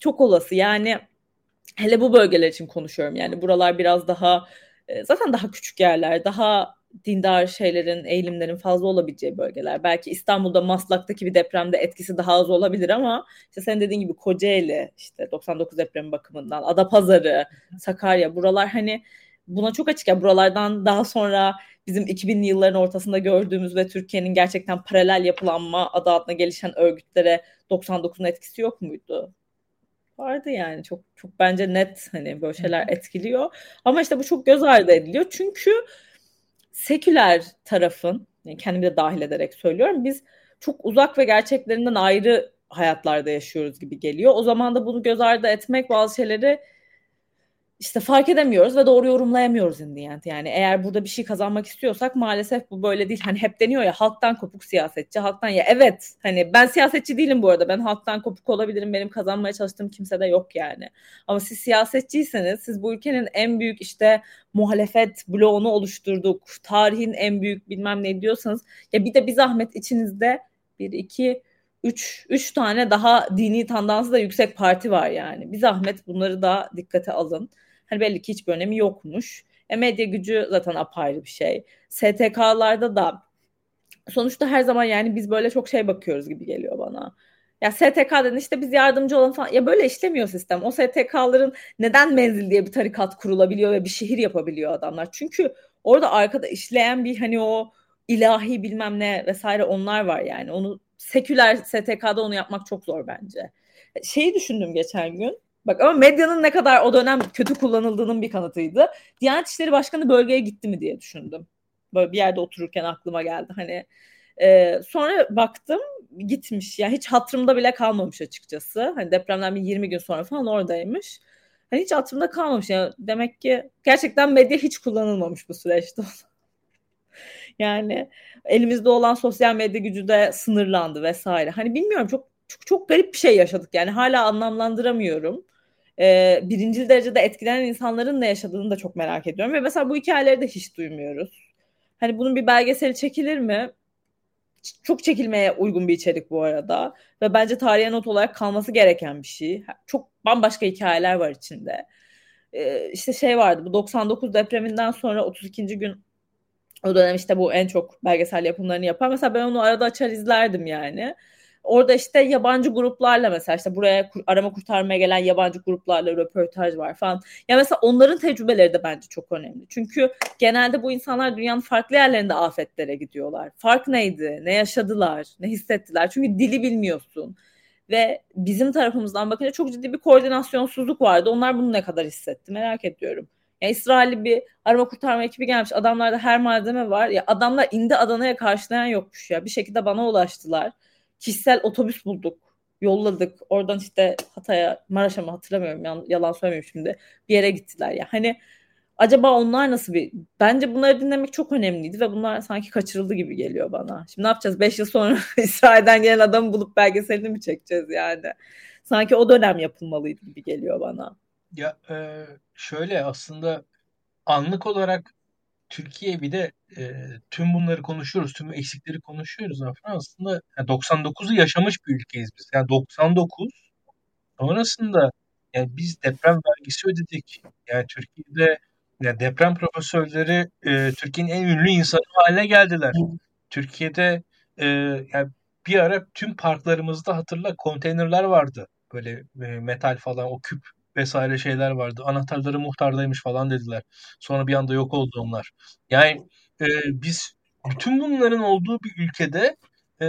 çok olası. Yani hele bu bölgeler için konuşuyorum. Yani buralar biraz daha e, zaten daha küçük yerler, daha dindar şeylerin, eğilimlerin fazla olabileceği bölgeler. Belki İstanbul'da Maslak'taki bir depremde etkisi daha az olabilir ama işte sen dediğin gibi Kocaeli, işte 99 depremi bakımından, Adapazarı, Sakarya buralar hani buna çok açık. Yani buralardan daha sonra bizim 2000'li yılların ortasında gördüğümüz ve Türkiye'nin gerçekten paralel yapılanma adı altına gelişen örgütlere 99'un etkisi yok muydu? Vardı yani çok çok bence net hani böyle şeyler etkiliyor. Ama işte bu çok göz ardı ediliyor. Çünkü seküler tarafın yani kendimi de dahil ederek söylüyorum. Biz çok uzak ve gerçeklerinden ayrı hayatlarda yaşıyoruz gibi geliyor. O zaman da bunu göz ardı etmek bazı şeyleri işte fark edemiyoruz ve doğru yorumlayamıyoruz in the end. Yani eğer burada bir şey kazanmak istiyorsak maalesef bu böyle değil. Hani hep deniyor ya halktan kopuk siyasetçi, halktan ya evet hani ben siyasetçi değilim bu arada. Ben halktan kopuk olabilirim. Benim kazanmaya çalıştığım kimse de yok yani. Ama siz siyasetçiyseniz siz bu ülkenin en büyük işte muhalefet bloğunu oluşturduk. Tarihin en büyük bilmem ne diyorsanız ya bir de bir zahmet içinizde bir iki üç, üç tane daha dini tandansı da yüksek parti var yani. Bir zahmet bunları da dikkate alın. Hani belli ki hiçbir önemi yokmuş. E medya gücü zaten apayrı bir şey. STK'larda da sonuçta her zaman yani biz böyle çok şey bakıyoruz gibi geliyor bana. Ya STK'dan işte biz yardımcı olan falan ya böyle işlemiyor sistem. O STK'ların neden menzil diye bir tarikat kurulabiliyor ve bir şehir yapabiliyor adamlar. Çünkü orada arkada işleyen bir hani o ilahi bilmem ne vesaire onlar var yani. Onu seküler STK'da onu yapmak çok zor bence. Şeyi düşündüm geçen gün. Bak ama medyanın ne kadar o dönem kötü kullanıldığının bir kanıtıydı. Diyanet İşleri Başkanı bölgeye gitti mi diye düşündüm. Böyle bir yerde otururken aklıma geldi. Hani e, sonra baktım gitmiş. Yani hiç hatırımda bile kalmamış açıkçası. Hani depremden bir 20 gün sonra falan oradaymış. Hani hiç hatırımda kalmamış. Yani demek ki gerçekten medya hiç kullanılmamış bu süreçte. yani elimizde olan sosyal medya gücü de sınırlandı vesaire. Hani bilmiyorum çok çok, çok garip bir şey yaşadık. Yani hala anlamlandıramıyorum e, birincil derecede etkilenen insanların ne yaşadığını da çok merak ediyorum. Ve mesela bu hikayeleri de hiç duymuyoruz. Hani bunun bir belgeseli çekilir mi? Çok çekilmeye uygun bir içerik bu arada. Ve bence tarihe not olarak kalması gereken bir şey. Çok bambaşka hikayeler var içinde. Ee, işte şey vardı bu 99 depreminden sonra 32. gün o dönem işte bu en çok belgesel yapımlarını yapan. Mesela ben onu arada açar izlerdim yani. Orada işte yabancı gruplarla mesela işte buraya arama kurtarmaya gelen yabancı gruplarla röportaj var falan. Ya mesela onların tecrübeleri de bence çok önemli. Çünkü genelde bu insanlar dünyanın farklı yerlerinde afetlere gidiyorlar. Fark neydi? Ne yaşadılar? Ne hissettiler? Çünkü dili bilmiyorsun. Ve bizim tarafımızdan bakınca çok ciddi bir koordinasyonsuzluk vardı. Onlar bunu ne kadar hissetti merak ediyorum. Ya İsrailli bir arama kurtarma ekibi gelmiş. Adamlarda her malzeme var. Ya adamlar indi Adana'ya karşılayan yokmuş ya. Bir şekilde bana ulaştılar kişisel otobüs bulduk. Yolladık. Oradan işte Hatay'a, Maraş'a mı hatırlamıyorum. Yalan, söylemeyeyim şimdi. Bir yere gittiler ya. Hani acaba onlar nasıl bir bence bunları dinlemek çok önemliydi ve bunlar sanki kaçırıldı gibi geliyor bana. Şimdi ne yapacağız? 5 yıl sonra İsrail'den gelen adamı bulup belgeselini mi çekeceğiz yani? Sanki o dönem yapılmalıydı gibi geliyor bana. Ya e, şöyle aslında anlık olarak Türkiye bir de e, tüm bunları konuşuyoruz, tüm eksikleri konuşuyoruz aslında yani 99'u yaşamış bir ülkeyiz biz. Yani 99 sonrasında yani biz deprem vergisi ödedik. Yani Türkiye'de yani deprem profesörleri e, Türkiye'nin en ünlü insanı haline geldiler. Türkiye'de e, yani bir ara tüm parklarımızda hatırla konteynerler vardı. Böyle e, metal falan o küp vesaire şeyler vardı. Anahtarları muhtardaymış falan dediler. Sonra bir anda yok oldu onlar. Yani e, biz bütün bunların olduğu bir ülkede e,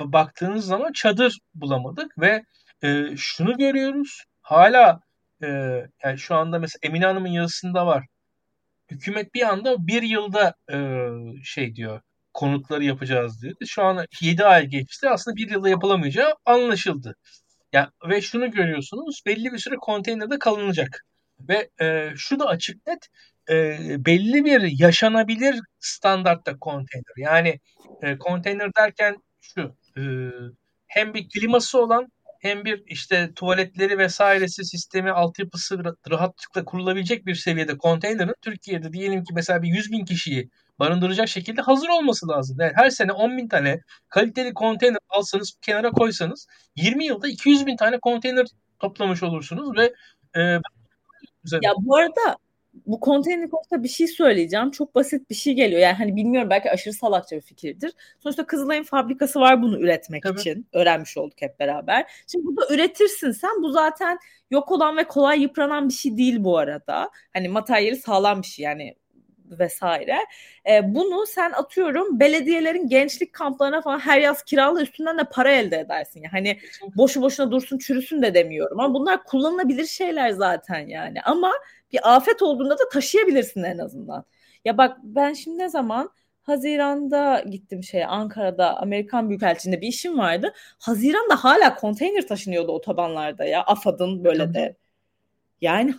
baktığınız zaman çadır bulamadık ve e, şunu görüyoruz. Hala e, yani şu anda mesela Emine Hanım'ın yazısında var. Hükümet bir anda bir yılda e, şey diyor konutları yapacağız diyor. Şu an 7 ay geçti. Aslında bir yılda yapılamayacağı anlaşıldı. Ya ve şunu görüyorsunuz belli bir süre konteynerde kalınacak. Ve e, şu da açık net e, belli bir yaşanabilir standartta konteyner. Yani e, konteyner derken şu e, hem bir kliması olan hem bir işte tuvaletleri vesairesi sistemi altyapısı rahatlıkla kurulabilecek bir seviyede konteynerin Türkiye'de diyelim ki mesela bir 100 bin kişiyi barındıracak şekilde hazır olması lazım. Yani her sene 10 bin tane kaliteli konteyner alsanız kenara koysanız 20 yılda 200 bin tane konteyner toplamış olursunuz ve e, ya bu arada bu konteyner konusunda bir şey söyleyeceğim. Çok basit bir şey geliyor. Yani hani bilmiyorum belki aşırı salakça bir fikirdir. Sonuçta Kızılay'ın fabrikası var bunu üretmek Tabii. için. Öğrenmiş olduk hep beraber. Şimdi burada üretirsin sen. Bu zaten yok olan ve kolay yıpranan bir şey değil bu arada. Hani materyali sağlam bir şey. Yani vesaire. E, bunu sen atıyorum belediyelerin gençlik kamplarına falan her yaz kiralı üstünden de para elde edersin. Yani hani boşu boşuna dursun çürüsün de demiyorum ama bunlar kullanılabilir şeyler zaten yani. Ama bir afet olduğunda da taşıyabilirsin en azından. Ya bak ben şimdi ne zaman Haziran'da gittim şey Ankara'da Amerikan Büyükelçiliğinde bir işim vardı. Haziran'da hala konteyner taşınıyordu otobanlarda ya AFAD'ın böyle de yani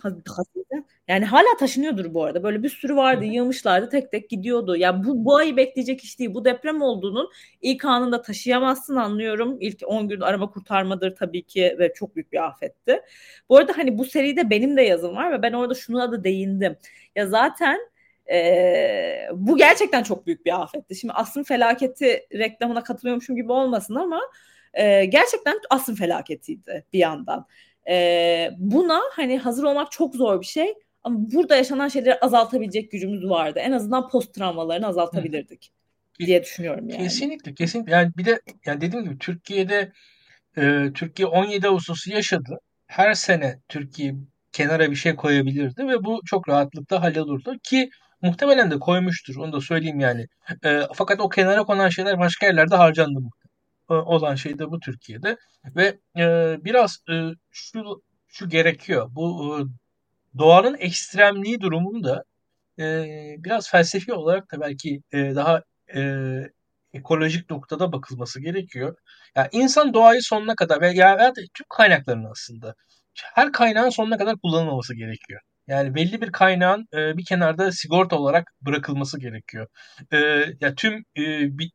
yani hala taşınıyordur bu arada. Böyle bir sürü vardı, yığmışlardı, tek tek gidiyordu. Ya yani bu bu ayı bekleyecek iş değil. Bu deprem olduğunun ilk anında taşıyamazsın anlıyorum. İlk 10 gün araba kurtarmadır tabii ki ve çok büyük bir afetti. Bu arada hani bu seride benim de yazım var ve ben orada şuna da değindim. Ya zaten ee, bu gerçekten çok büyük bir afetti. Şimdi asrın felaketi reklamına katılıyormuşum gibi olmasın ama e, gerçekten asrın felaketiydi bir yandan. E, buna hani hazır olmak çok zor bir şey. Ama burada yaşanan şeyleri azaltabilecek gücümüz vardı. En azından post travmalarını azaltabilirdik Hı. diye düşünüyorum yani. Kesinlikle, kesinlikle. Yani bir de yani dediğim gibi Türkiye'de e, Türkiye 17 Ağustos'u yaşadı. Her sene Türkiye kenara bir şey koyabilirdi ve bu çok rahatlıkla hallolurdu ki muhtemelen de koymuştur. Onu da söyleyeyim yani. E, fakat o kenara konan şeyler başka yerlerde harcandı olan şey de bu Türkiye'de ve e, biraz e, şu şu gerekiyor. Bu e, doğanın ekstremliği durumunda e, biraz felsefi olarak da belki e, daha e, ekolojik noktada bakılması gerekiyor. Yani insan doğayı sonuna kadar veya, veya tüm kaynaklarını aslında her kaynağın sonuna kadar kullanılmaması gerekiyor. Yani belli bir kaynağın e, bir kenarda sigorta olarak bırakılması gerekiyor. E, ya tüm e, bir,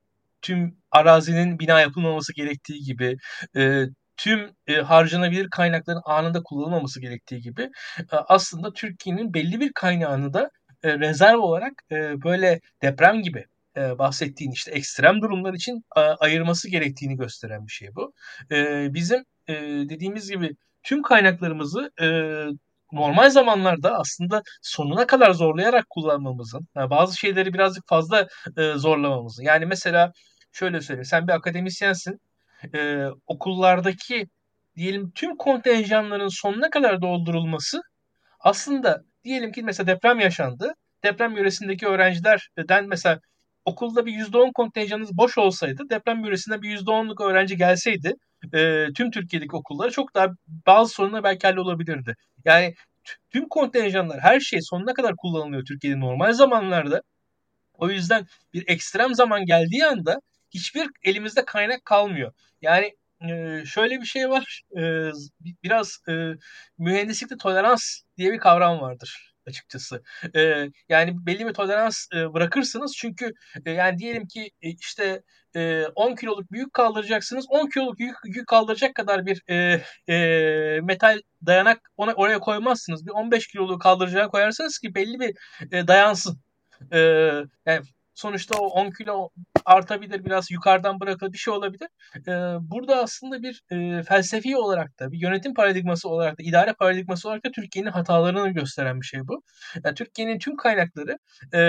tüm arazinin bina yapılmaması gerektiği gibi e, tüm e, harcanabilir kaynakların anında kullanılmaması gerektiği gibi e, aslında Türkiye'nin belli bir kaynağını da e, rezerv olarak e, böyle deprem gibi e, bahsettiğin işte ekstrem durumlar için e, ayırması gerektiğini gösteren bir şey bu. E, bizim e, dediğimiz gibi tüm kaynaklarımızı e, normal zamanlarda aslında sonuna kadar zorlayarak kullanmamızın, yani bazı şeyleri birazcık fazla e, zorlamamızın. Yani mesela şöyle söyleyeyim, sen bir akademisyensin, e, okullardaki diyelim tüm kontenjanların sonuna kadar doldurulması aslında diyelim ki mesela deprem yaşandı. Deprem yöresindeki öğrencilerden mesela okulda bir %10 kontenjanınız boş olsaydı deprem yöresinde bir %10'luk öğrenci gelseydi e, tüm Türkiye'deki okullara çok daha bazı sorunlar belki hallolabilirdi. Yani tüm kontenjanlar her şey sonuna kadar kullanılıyor Türkiye'de normal zamanlarda. O yüzden bir ekstrem zaman geldiği anda hiçbir elimizde kaynak kalmıyor. Yani e, şöyle bir şey var. E, biraz e, mühendislikte tolerans diye bir kavram vardır. açıkçası. Yani belli bir tolerans bırakırsınız çünkü yani diyelim ki işte e, 10 kiloluk büyük kaldıracaksınız. 10 kiloluk yük, yük kaldıracak kadar bir e, e, metal dayanak ona oraya koymazsınız. Bir 15 kiloluğu kaldıracağı koyarsanız ki belli bir e, dayansın. E, yani sonuçta o 10 kilo artabilir, biraz yukarıdan bırakılır bir şey olabilir. Ee, burada aslında bir e, felsefi olarak da, bir yönetim paradigması olarak da, idare paradigması olarak da Türkiye'nin hatalarını gösteren bir şey bu. Yani Türkiye'nin tüm kaynakları e,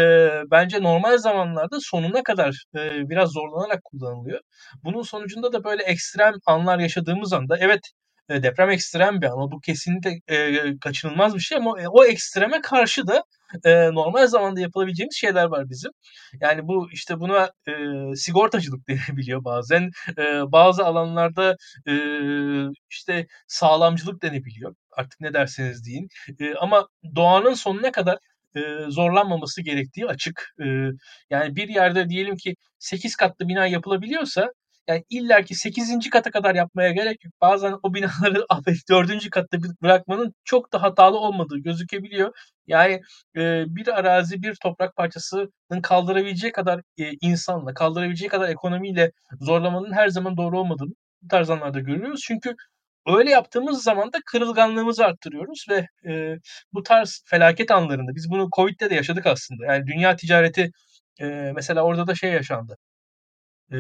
bence normal zamanlarda sonuna kadar e, biraz zorlanarak kullanılıyor. Bunun sonucunda da böyle ekstrem anlar yaşadığımız anda, evet deprem ekstrem bir an. Bu kesinlikle e, kaçınılmaz bir şey ama o ekstreme karşı da e, normal zamanda yapılabileceğimiz şeyler var bizim. Yani bu işte buna e, sigortacılık denebiliyor bazen. E, bazı alanlarda e, işte sağlamcılık denebiliyor. Artık ne derseniz deyin. E, ama doğanın sonuna kadar e, zorlanmaması gerektiği açık. E, yani bir yerde diyelim ki 8 katlı bina yapılabiliyorsa yani illa ki 8. kata kadar yapmaya gerek yok. Bazen o binaları 4. katta bırakmanın çok da hatalı olmadığı gözükebiliyor. Yani e, bir arazi, bir toprak parçasının kaldırabileceği kadar e, insanla, kaldırabileceği kadar ekonomiyle zorlamanın her zaman doğru olmadığını bu tarz anlarda görüyoruz. Çünkü öyle yaptığımız zaman da kırılganlığımızı arttırıyoruz ve e, bu tarz felaket anlarında biz bunu Covid'de de yaşadık aslında. Yani dünya ticareti mesela orada da şey yaşandı e,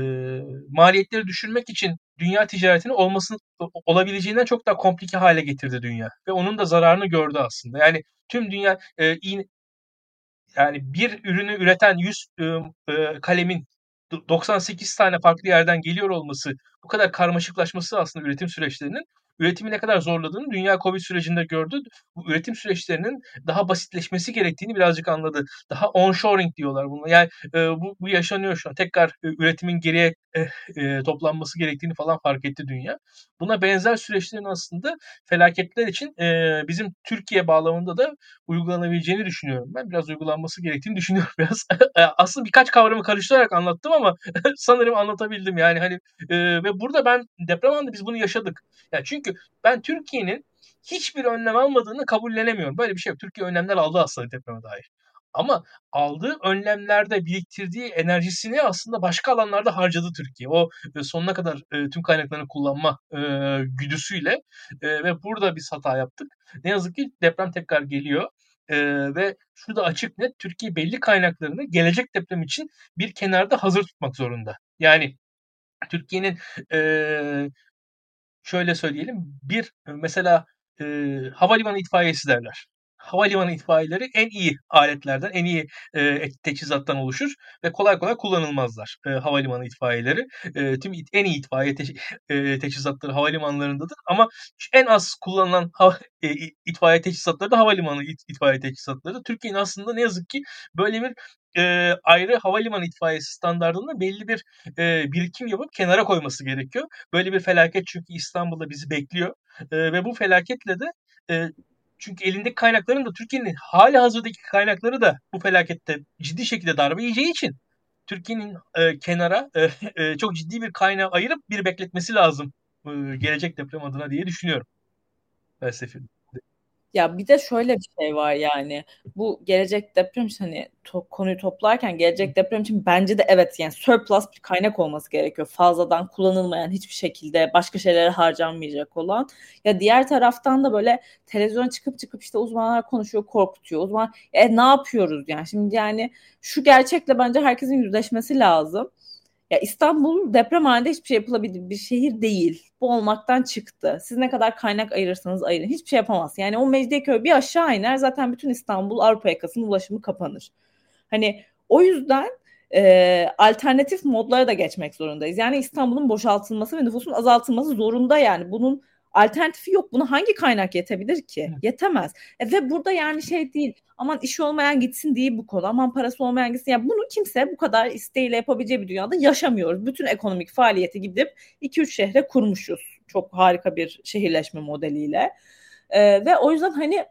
maliyetleri düşürmek için dünya ticaretinin olmasın olabileceğinden çok daha komplike hale getirdi dünya ve onun da zararını gördü aslında. Yani tüm dünya e, in, yani bir ürünü üreten 100 e, e, kalemin 98 tane farklı yerden geliyor olması, bu kadar karmaşıklaşması aslında üretim süreçlerinin üretimi ne kadar zorladığını dünya Covid sürecinde gördü. Bu üretim süreçlerinin daha basitleşmesi gerektiğini birazcık anladı. Daha onshoring diyorlar bunu. Yani e, bu, bu yaşanıyor şu an. Tekrar e, üretimin geriye e, e, toplanması gerektiğini falan fark etti dünya. Buna benzer süreçlerin aslında felaketler için e, bizim Türkiye bağlamında da uygulanabileceğini düşünüyorum. Ben biraz uygulanması gerektiğini düşünüyorum biraz. E, aslında birkaç kavramı karıştırarak anlattım ama sanırım anlatabildim yani hani e, ve burada ben deprem anında biz bunu yaşadık. Yani çünkü ben Türkiye'nin hiçbir önlem almadığını kabullenemiyorum. Böyle bir şey yok. Türkiye önlemler aldı aslında depreme dair. Ama aldığı önlemlerde biriktirdiği enerjisini aslında başka alanlarda harcadı Türkiye. O e, sonuna kadar e, tüm kaynaklarını kullanma e, güdüsüyle ve burada biz hata yaptık. Ne yazık ki deprem tekrar geliyor. E, ve şu da açık net Türkiye belli kaynaklarını gelecek deprem için bir kenarda hazır tutmak zorunda. Yani Türkiye'nin e, şöyle söyleyelim bir mesela e, havalimanı itfaiyesi derler havalimanı itfaiyeleri en iyi aletlerden, en iyi e, teçhizattan oluşur ve kolay kolay kullanılmazlar e, havalimanı itfaiyeleri. E, tüm en iyi itfaiye te, e, teçhizatları havalimanlarındadır ama en az kullanılan hava, e, itfaiye teçhizatları da havalimanı it, itfaiye teçhizatları. Türkiye'nin aslında ne yazık ki böyle bir e, ayrı havalimanı itfaiyesi standartında belli bir e, birikim yapıp kenara koyması gerekiyor. Böyle bir felaket çünkü İstanbul'da bizi bekliyor e, ve bu felaketle de e, çünkü elindeki kaynakların da Türkiye'nin hali hazırdaki kaynakları da bu felakette ciddi şekilde darbe yiyeceği için Türkiye'nin e, kenara e, e, çok ciddi bir kaynağı ayırıp bir bekletmesi lazım e, gelecek deprem adına diye düşünüyorum. Felsefi. Ya bir de şöyle bir şey var yani bu gelecek deprem için hani to konuyu toplarken gelecek deprem için bence de evet yani surplus bir kaynak olması gerekiyor. Fazladan kullanılmayan hiçbir şekilde başka şeylere harcanmayacak olan. Ya diğer taraftan da böyle televizyona çıkıp çıkıp işte uzmanlar konuşuyor korkutuyor. Uzman e ne yapıyoruz yani şimdi yani şu gerçekle bence herkesin yüzleşmesi lazım. Ya İstanbul deprem halinde hiçbir şey yapılabilir bir şehir değil. Bu olmaktan çıktı. Siz ne kadar kaynak ayırırsanız ayırın. Hiçbir şey yapamaz. Yani o Mecidiyeköy bir aşağı iner zaten bütün İstanbul Avrupa yakasının ulaşımı kapanır. Hani o yüzden e, alternatif modlara da geçmek zorundayız. Yani İstanbul'un boşaltılması ve nüfusun azaltılması zorunda yani. Bunun alternatifi yok. Buna hangi kaynak yetebilir ki? Evet. Yetemez. E, ve burada yani şey değil. Aman işi olmayan gitsin değil bu konu. Aman parası olmayan gitsin. Yani bunu kimse bu kadar isteğiyle yapabileceği bir dünyada yaşamıyoruz. Bütün ekonomik faaliyeti gidip 2-3 şehre kurmuşuz. Çok harika bir şehirleşme modeliyle. E, ve o yüzden hani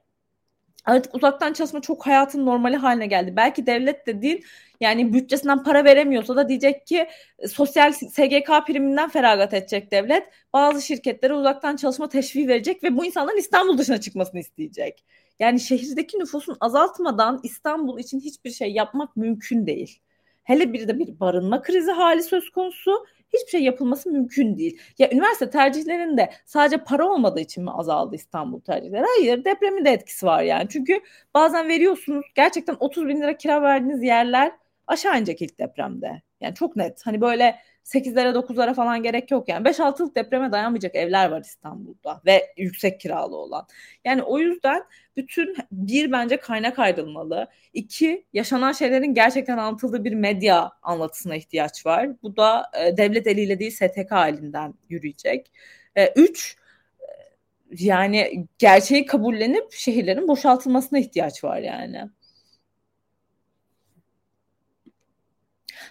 Artık uzaktan çalışma çok hayatın normali haline geldi. Belki devlet dediğin yani bütçesinden para veremiyorsa da diyecek ki e, sosyal SGK priminden feragat edecek devlet. Bazı şirketlere uzaktan çalışma teşviği verecek ve bu insanların İstanbul dışına çıkmasını isteyecek. Yani şehirdeki nüfusun azaltmadan İstanbul için hiçbir şey yapmak mümkün değil. Hele bir de bir barınma krizi hali söz konusu hiçbir şey yapılması mümkün değil. Ya üniversite tercihlerinde sadece para olmadığı için mi azaldı İstanbul tercihleri? Hayır depremin de etkisi var yani. Çünkü bazen veriyorsunuz gerçekten 30 bin lira kira verdiğiniz yerler aşağı inecek ilk depremde. Yani çok net. Hani böyle 8'lere 9'lara falan gerek yok yani. 5-6'lık depreme dayanmayacak evler var İstanbul'da ve yüksek kiralı olan. Yani o yüzden bütün bir bence kaynak ayrılmalı. İki yaşanan şeylerin gerçekten anlatıldığı bir medya anlatısına ihtiyaç var. Bu da e, devlet eliyle değil STK elinden yürüyecek. E, üç yani gerçeği kabullenip şehirlerin boşaltılmasına ihtiyaç var yani.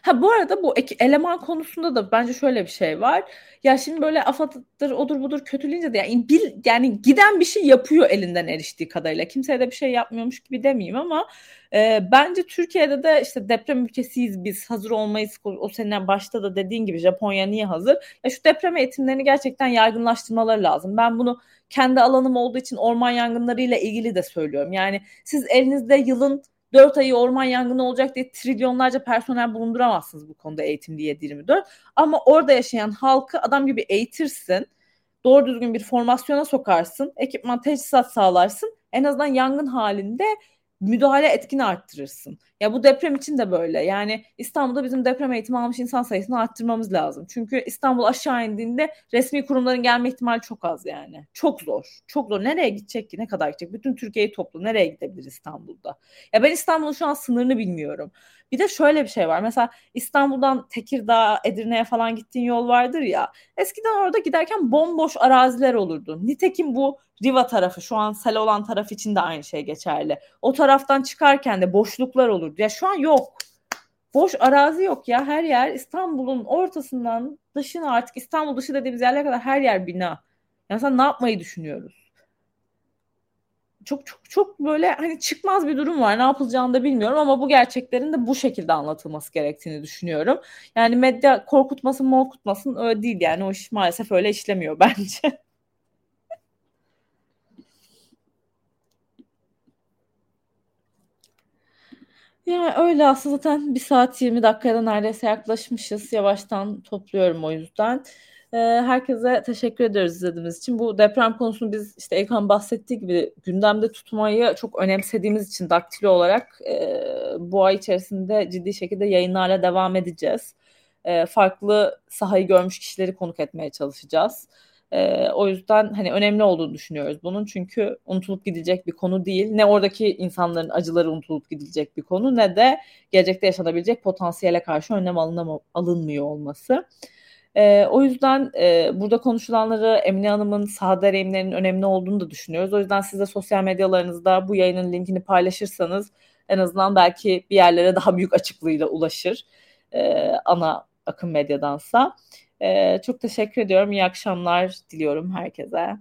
Ha bu arada bu eleman konusunda da bence şöyle bir şey var. Ya şimdi böyle AFAD'dır odur budur kötüleyince de yani, bil, yani giden bir şey yapıyor elinden eriştiği kadarıyla. Kimseye de bir şey yapmıyormuş gibi demeyeyim ama e, bence Türkiye'de de işte deprem ülkesiyiz biz hazır olmayız. O sene başta da dediğin gibi Japonya niye hazır? Ya şu deprem eğitimlerini gerçekten yaygınlaştırmaları lazım. Ben bunu kendi alanım olduğu için orman yangınlarıyla ilgili de söylüyorum. Yani siz elinizde yılın 4 ayı orman yangını olacak diye trilyonlarca personel bulunduramazsınız bu konuda eğitim diye 24. Ama orada yaşayan halkı adam gibi eğitirsin. Doğru düzgün bir formasyona sokarsın. Ekipman teçhizat sağlarsın. En azından yangın halinde müdahale etkini arttırırsın. Ya bu deprem için de böyle. Yani İstanbul'da bizim deprem eğitimi almış insan sayısını arttırmamız lazım. Çünkü İstanbul aşağı indiğinde resmi kurumların gelme ihtimali çok az yani. Çok zor. Çok zor. Nereye gidecek ki? Ne kadar gidecek? Bütün Türkiye'yi toplu. Nereye gidebilir İstanbul'da? Ya ben İstanbul'un şu an sınırını bilmiyorum. Bir de şöyle bir şey var. Mesela İstanbul'dan Tekirdağ, Edirne'ye falan gittiğin yol vardır ya. Eskiden orada giderken bomboş araziler olurdu. Nitekim bu Riva tarafı şu an sel olan taraf için de aynı şey geçerli. O taraftan çıkarken de boşluklar olurdu. Ya şu an yok. Boş arazi yok ya. Her yer İstanbul'un ortasından dışına artık İstanbul dışı dediğimiz yerlere kadar her yer bina. Yani sen ne yapmayı düşünüyoruz? Çok çok çok böyle hani çıkmaz bir durum var. Ne yapılacağını da bilmiyorum ama bu gerçeklerin de bu şekilde anlatılması gerektiğini düşünüyorum. Yani medya korkutmasın, korkutmasın öyle değil yani o iş maalesef öyle işlemiyor bence. Yani öyle aslında zaten bir saat 20 dakikaya neredeyse yaklaşmışız. Yavaştan topluyorum o yüzden. Ee, herkese teşekkür ederiz izlediğiniz için. Bu deprem konusunu biz işte Ekan bahsettiği gibi gündemde tutmayı çok önemsediğimiz için daktilo olarak e, bu ay içerisinde ciddi şekilde yayınlarla devam edeceğiz. E, farklı sahayı görmüş kişileri konuk etmeye çalışacağız. E, o yüzden hani önemli olduğunu düşünüyoruz bunun çünkü unutulup gidilecek bir konu değil. Ne oradaki insanların acıları unutulup gidilecek bir konu ne de gelecekte yaşanabilecek potansiyele karşı önlem alınam- alınmıyor olması. E, o yüzden e, burada konuşulanları Emine Hanım'ın saha deneyimlerinin önemli olduğunu da düşünüyoruz. O yüzden siz de sosyal medyalarınızda bu yayının linkini paylaşırsanız en azından belki bir yerlere daha büyük açıklığıyla ulaşır e, ana akım medyadansa. E, çok teşekkür ediyorum. İyi akşamlar diliyorum herkese.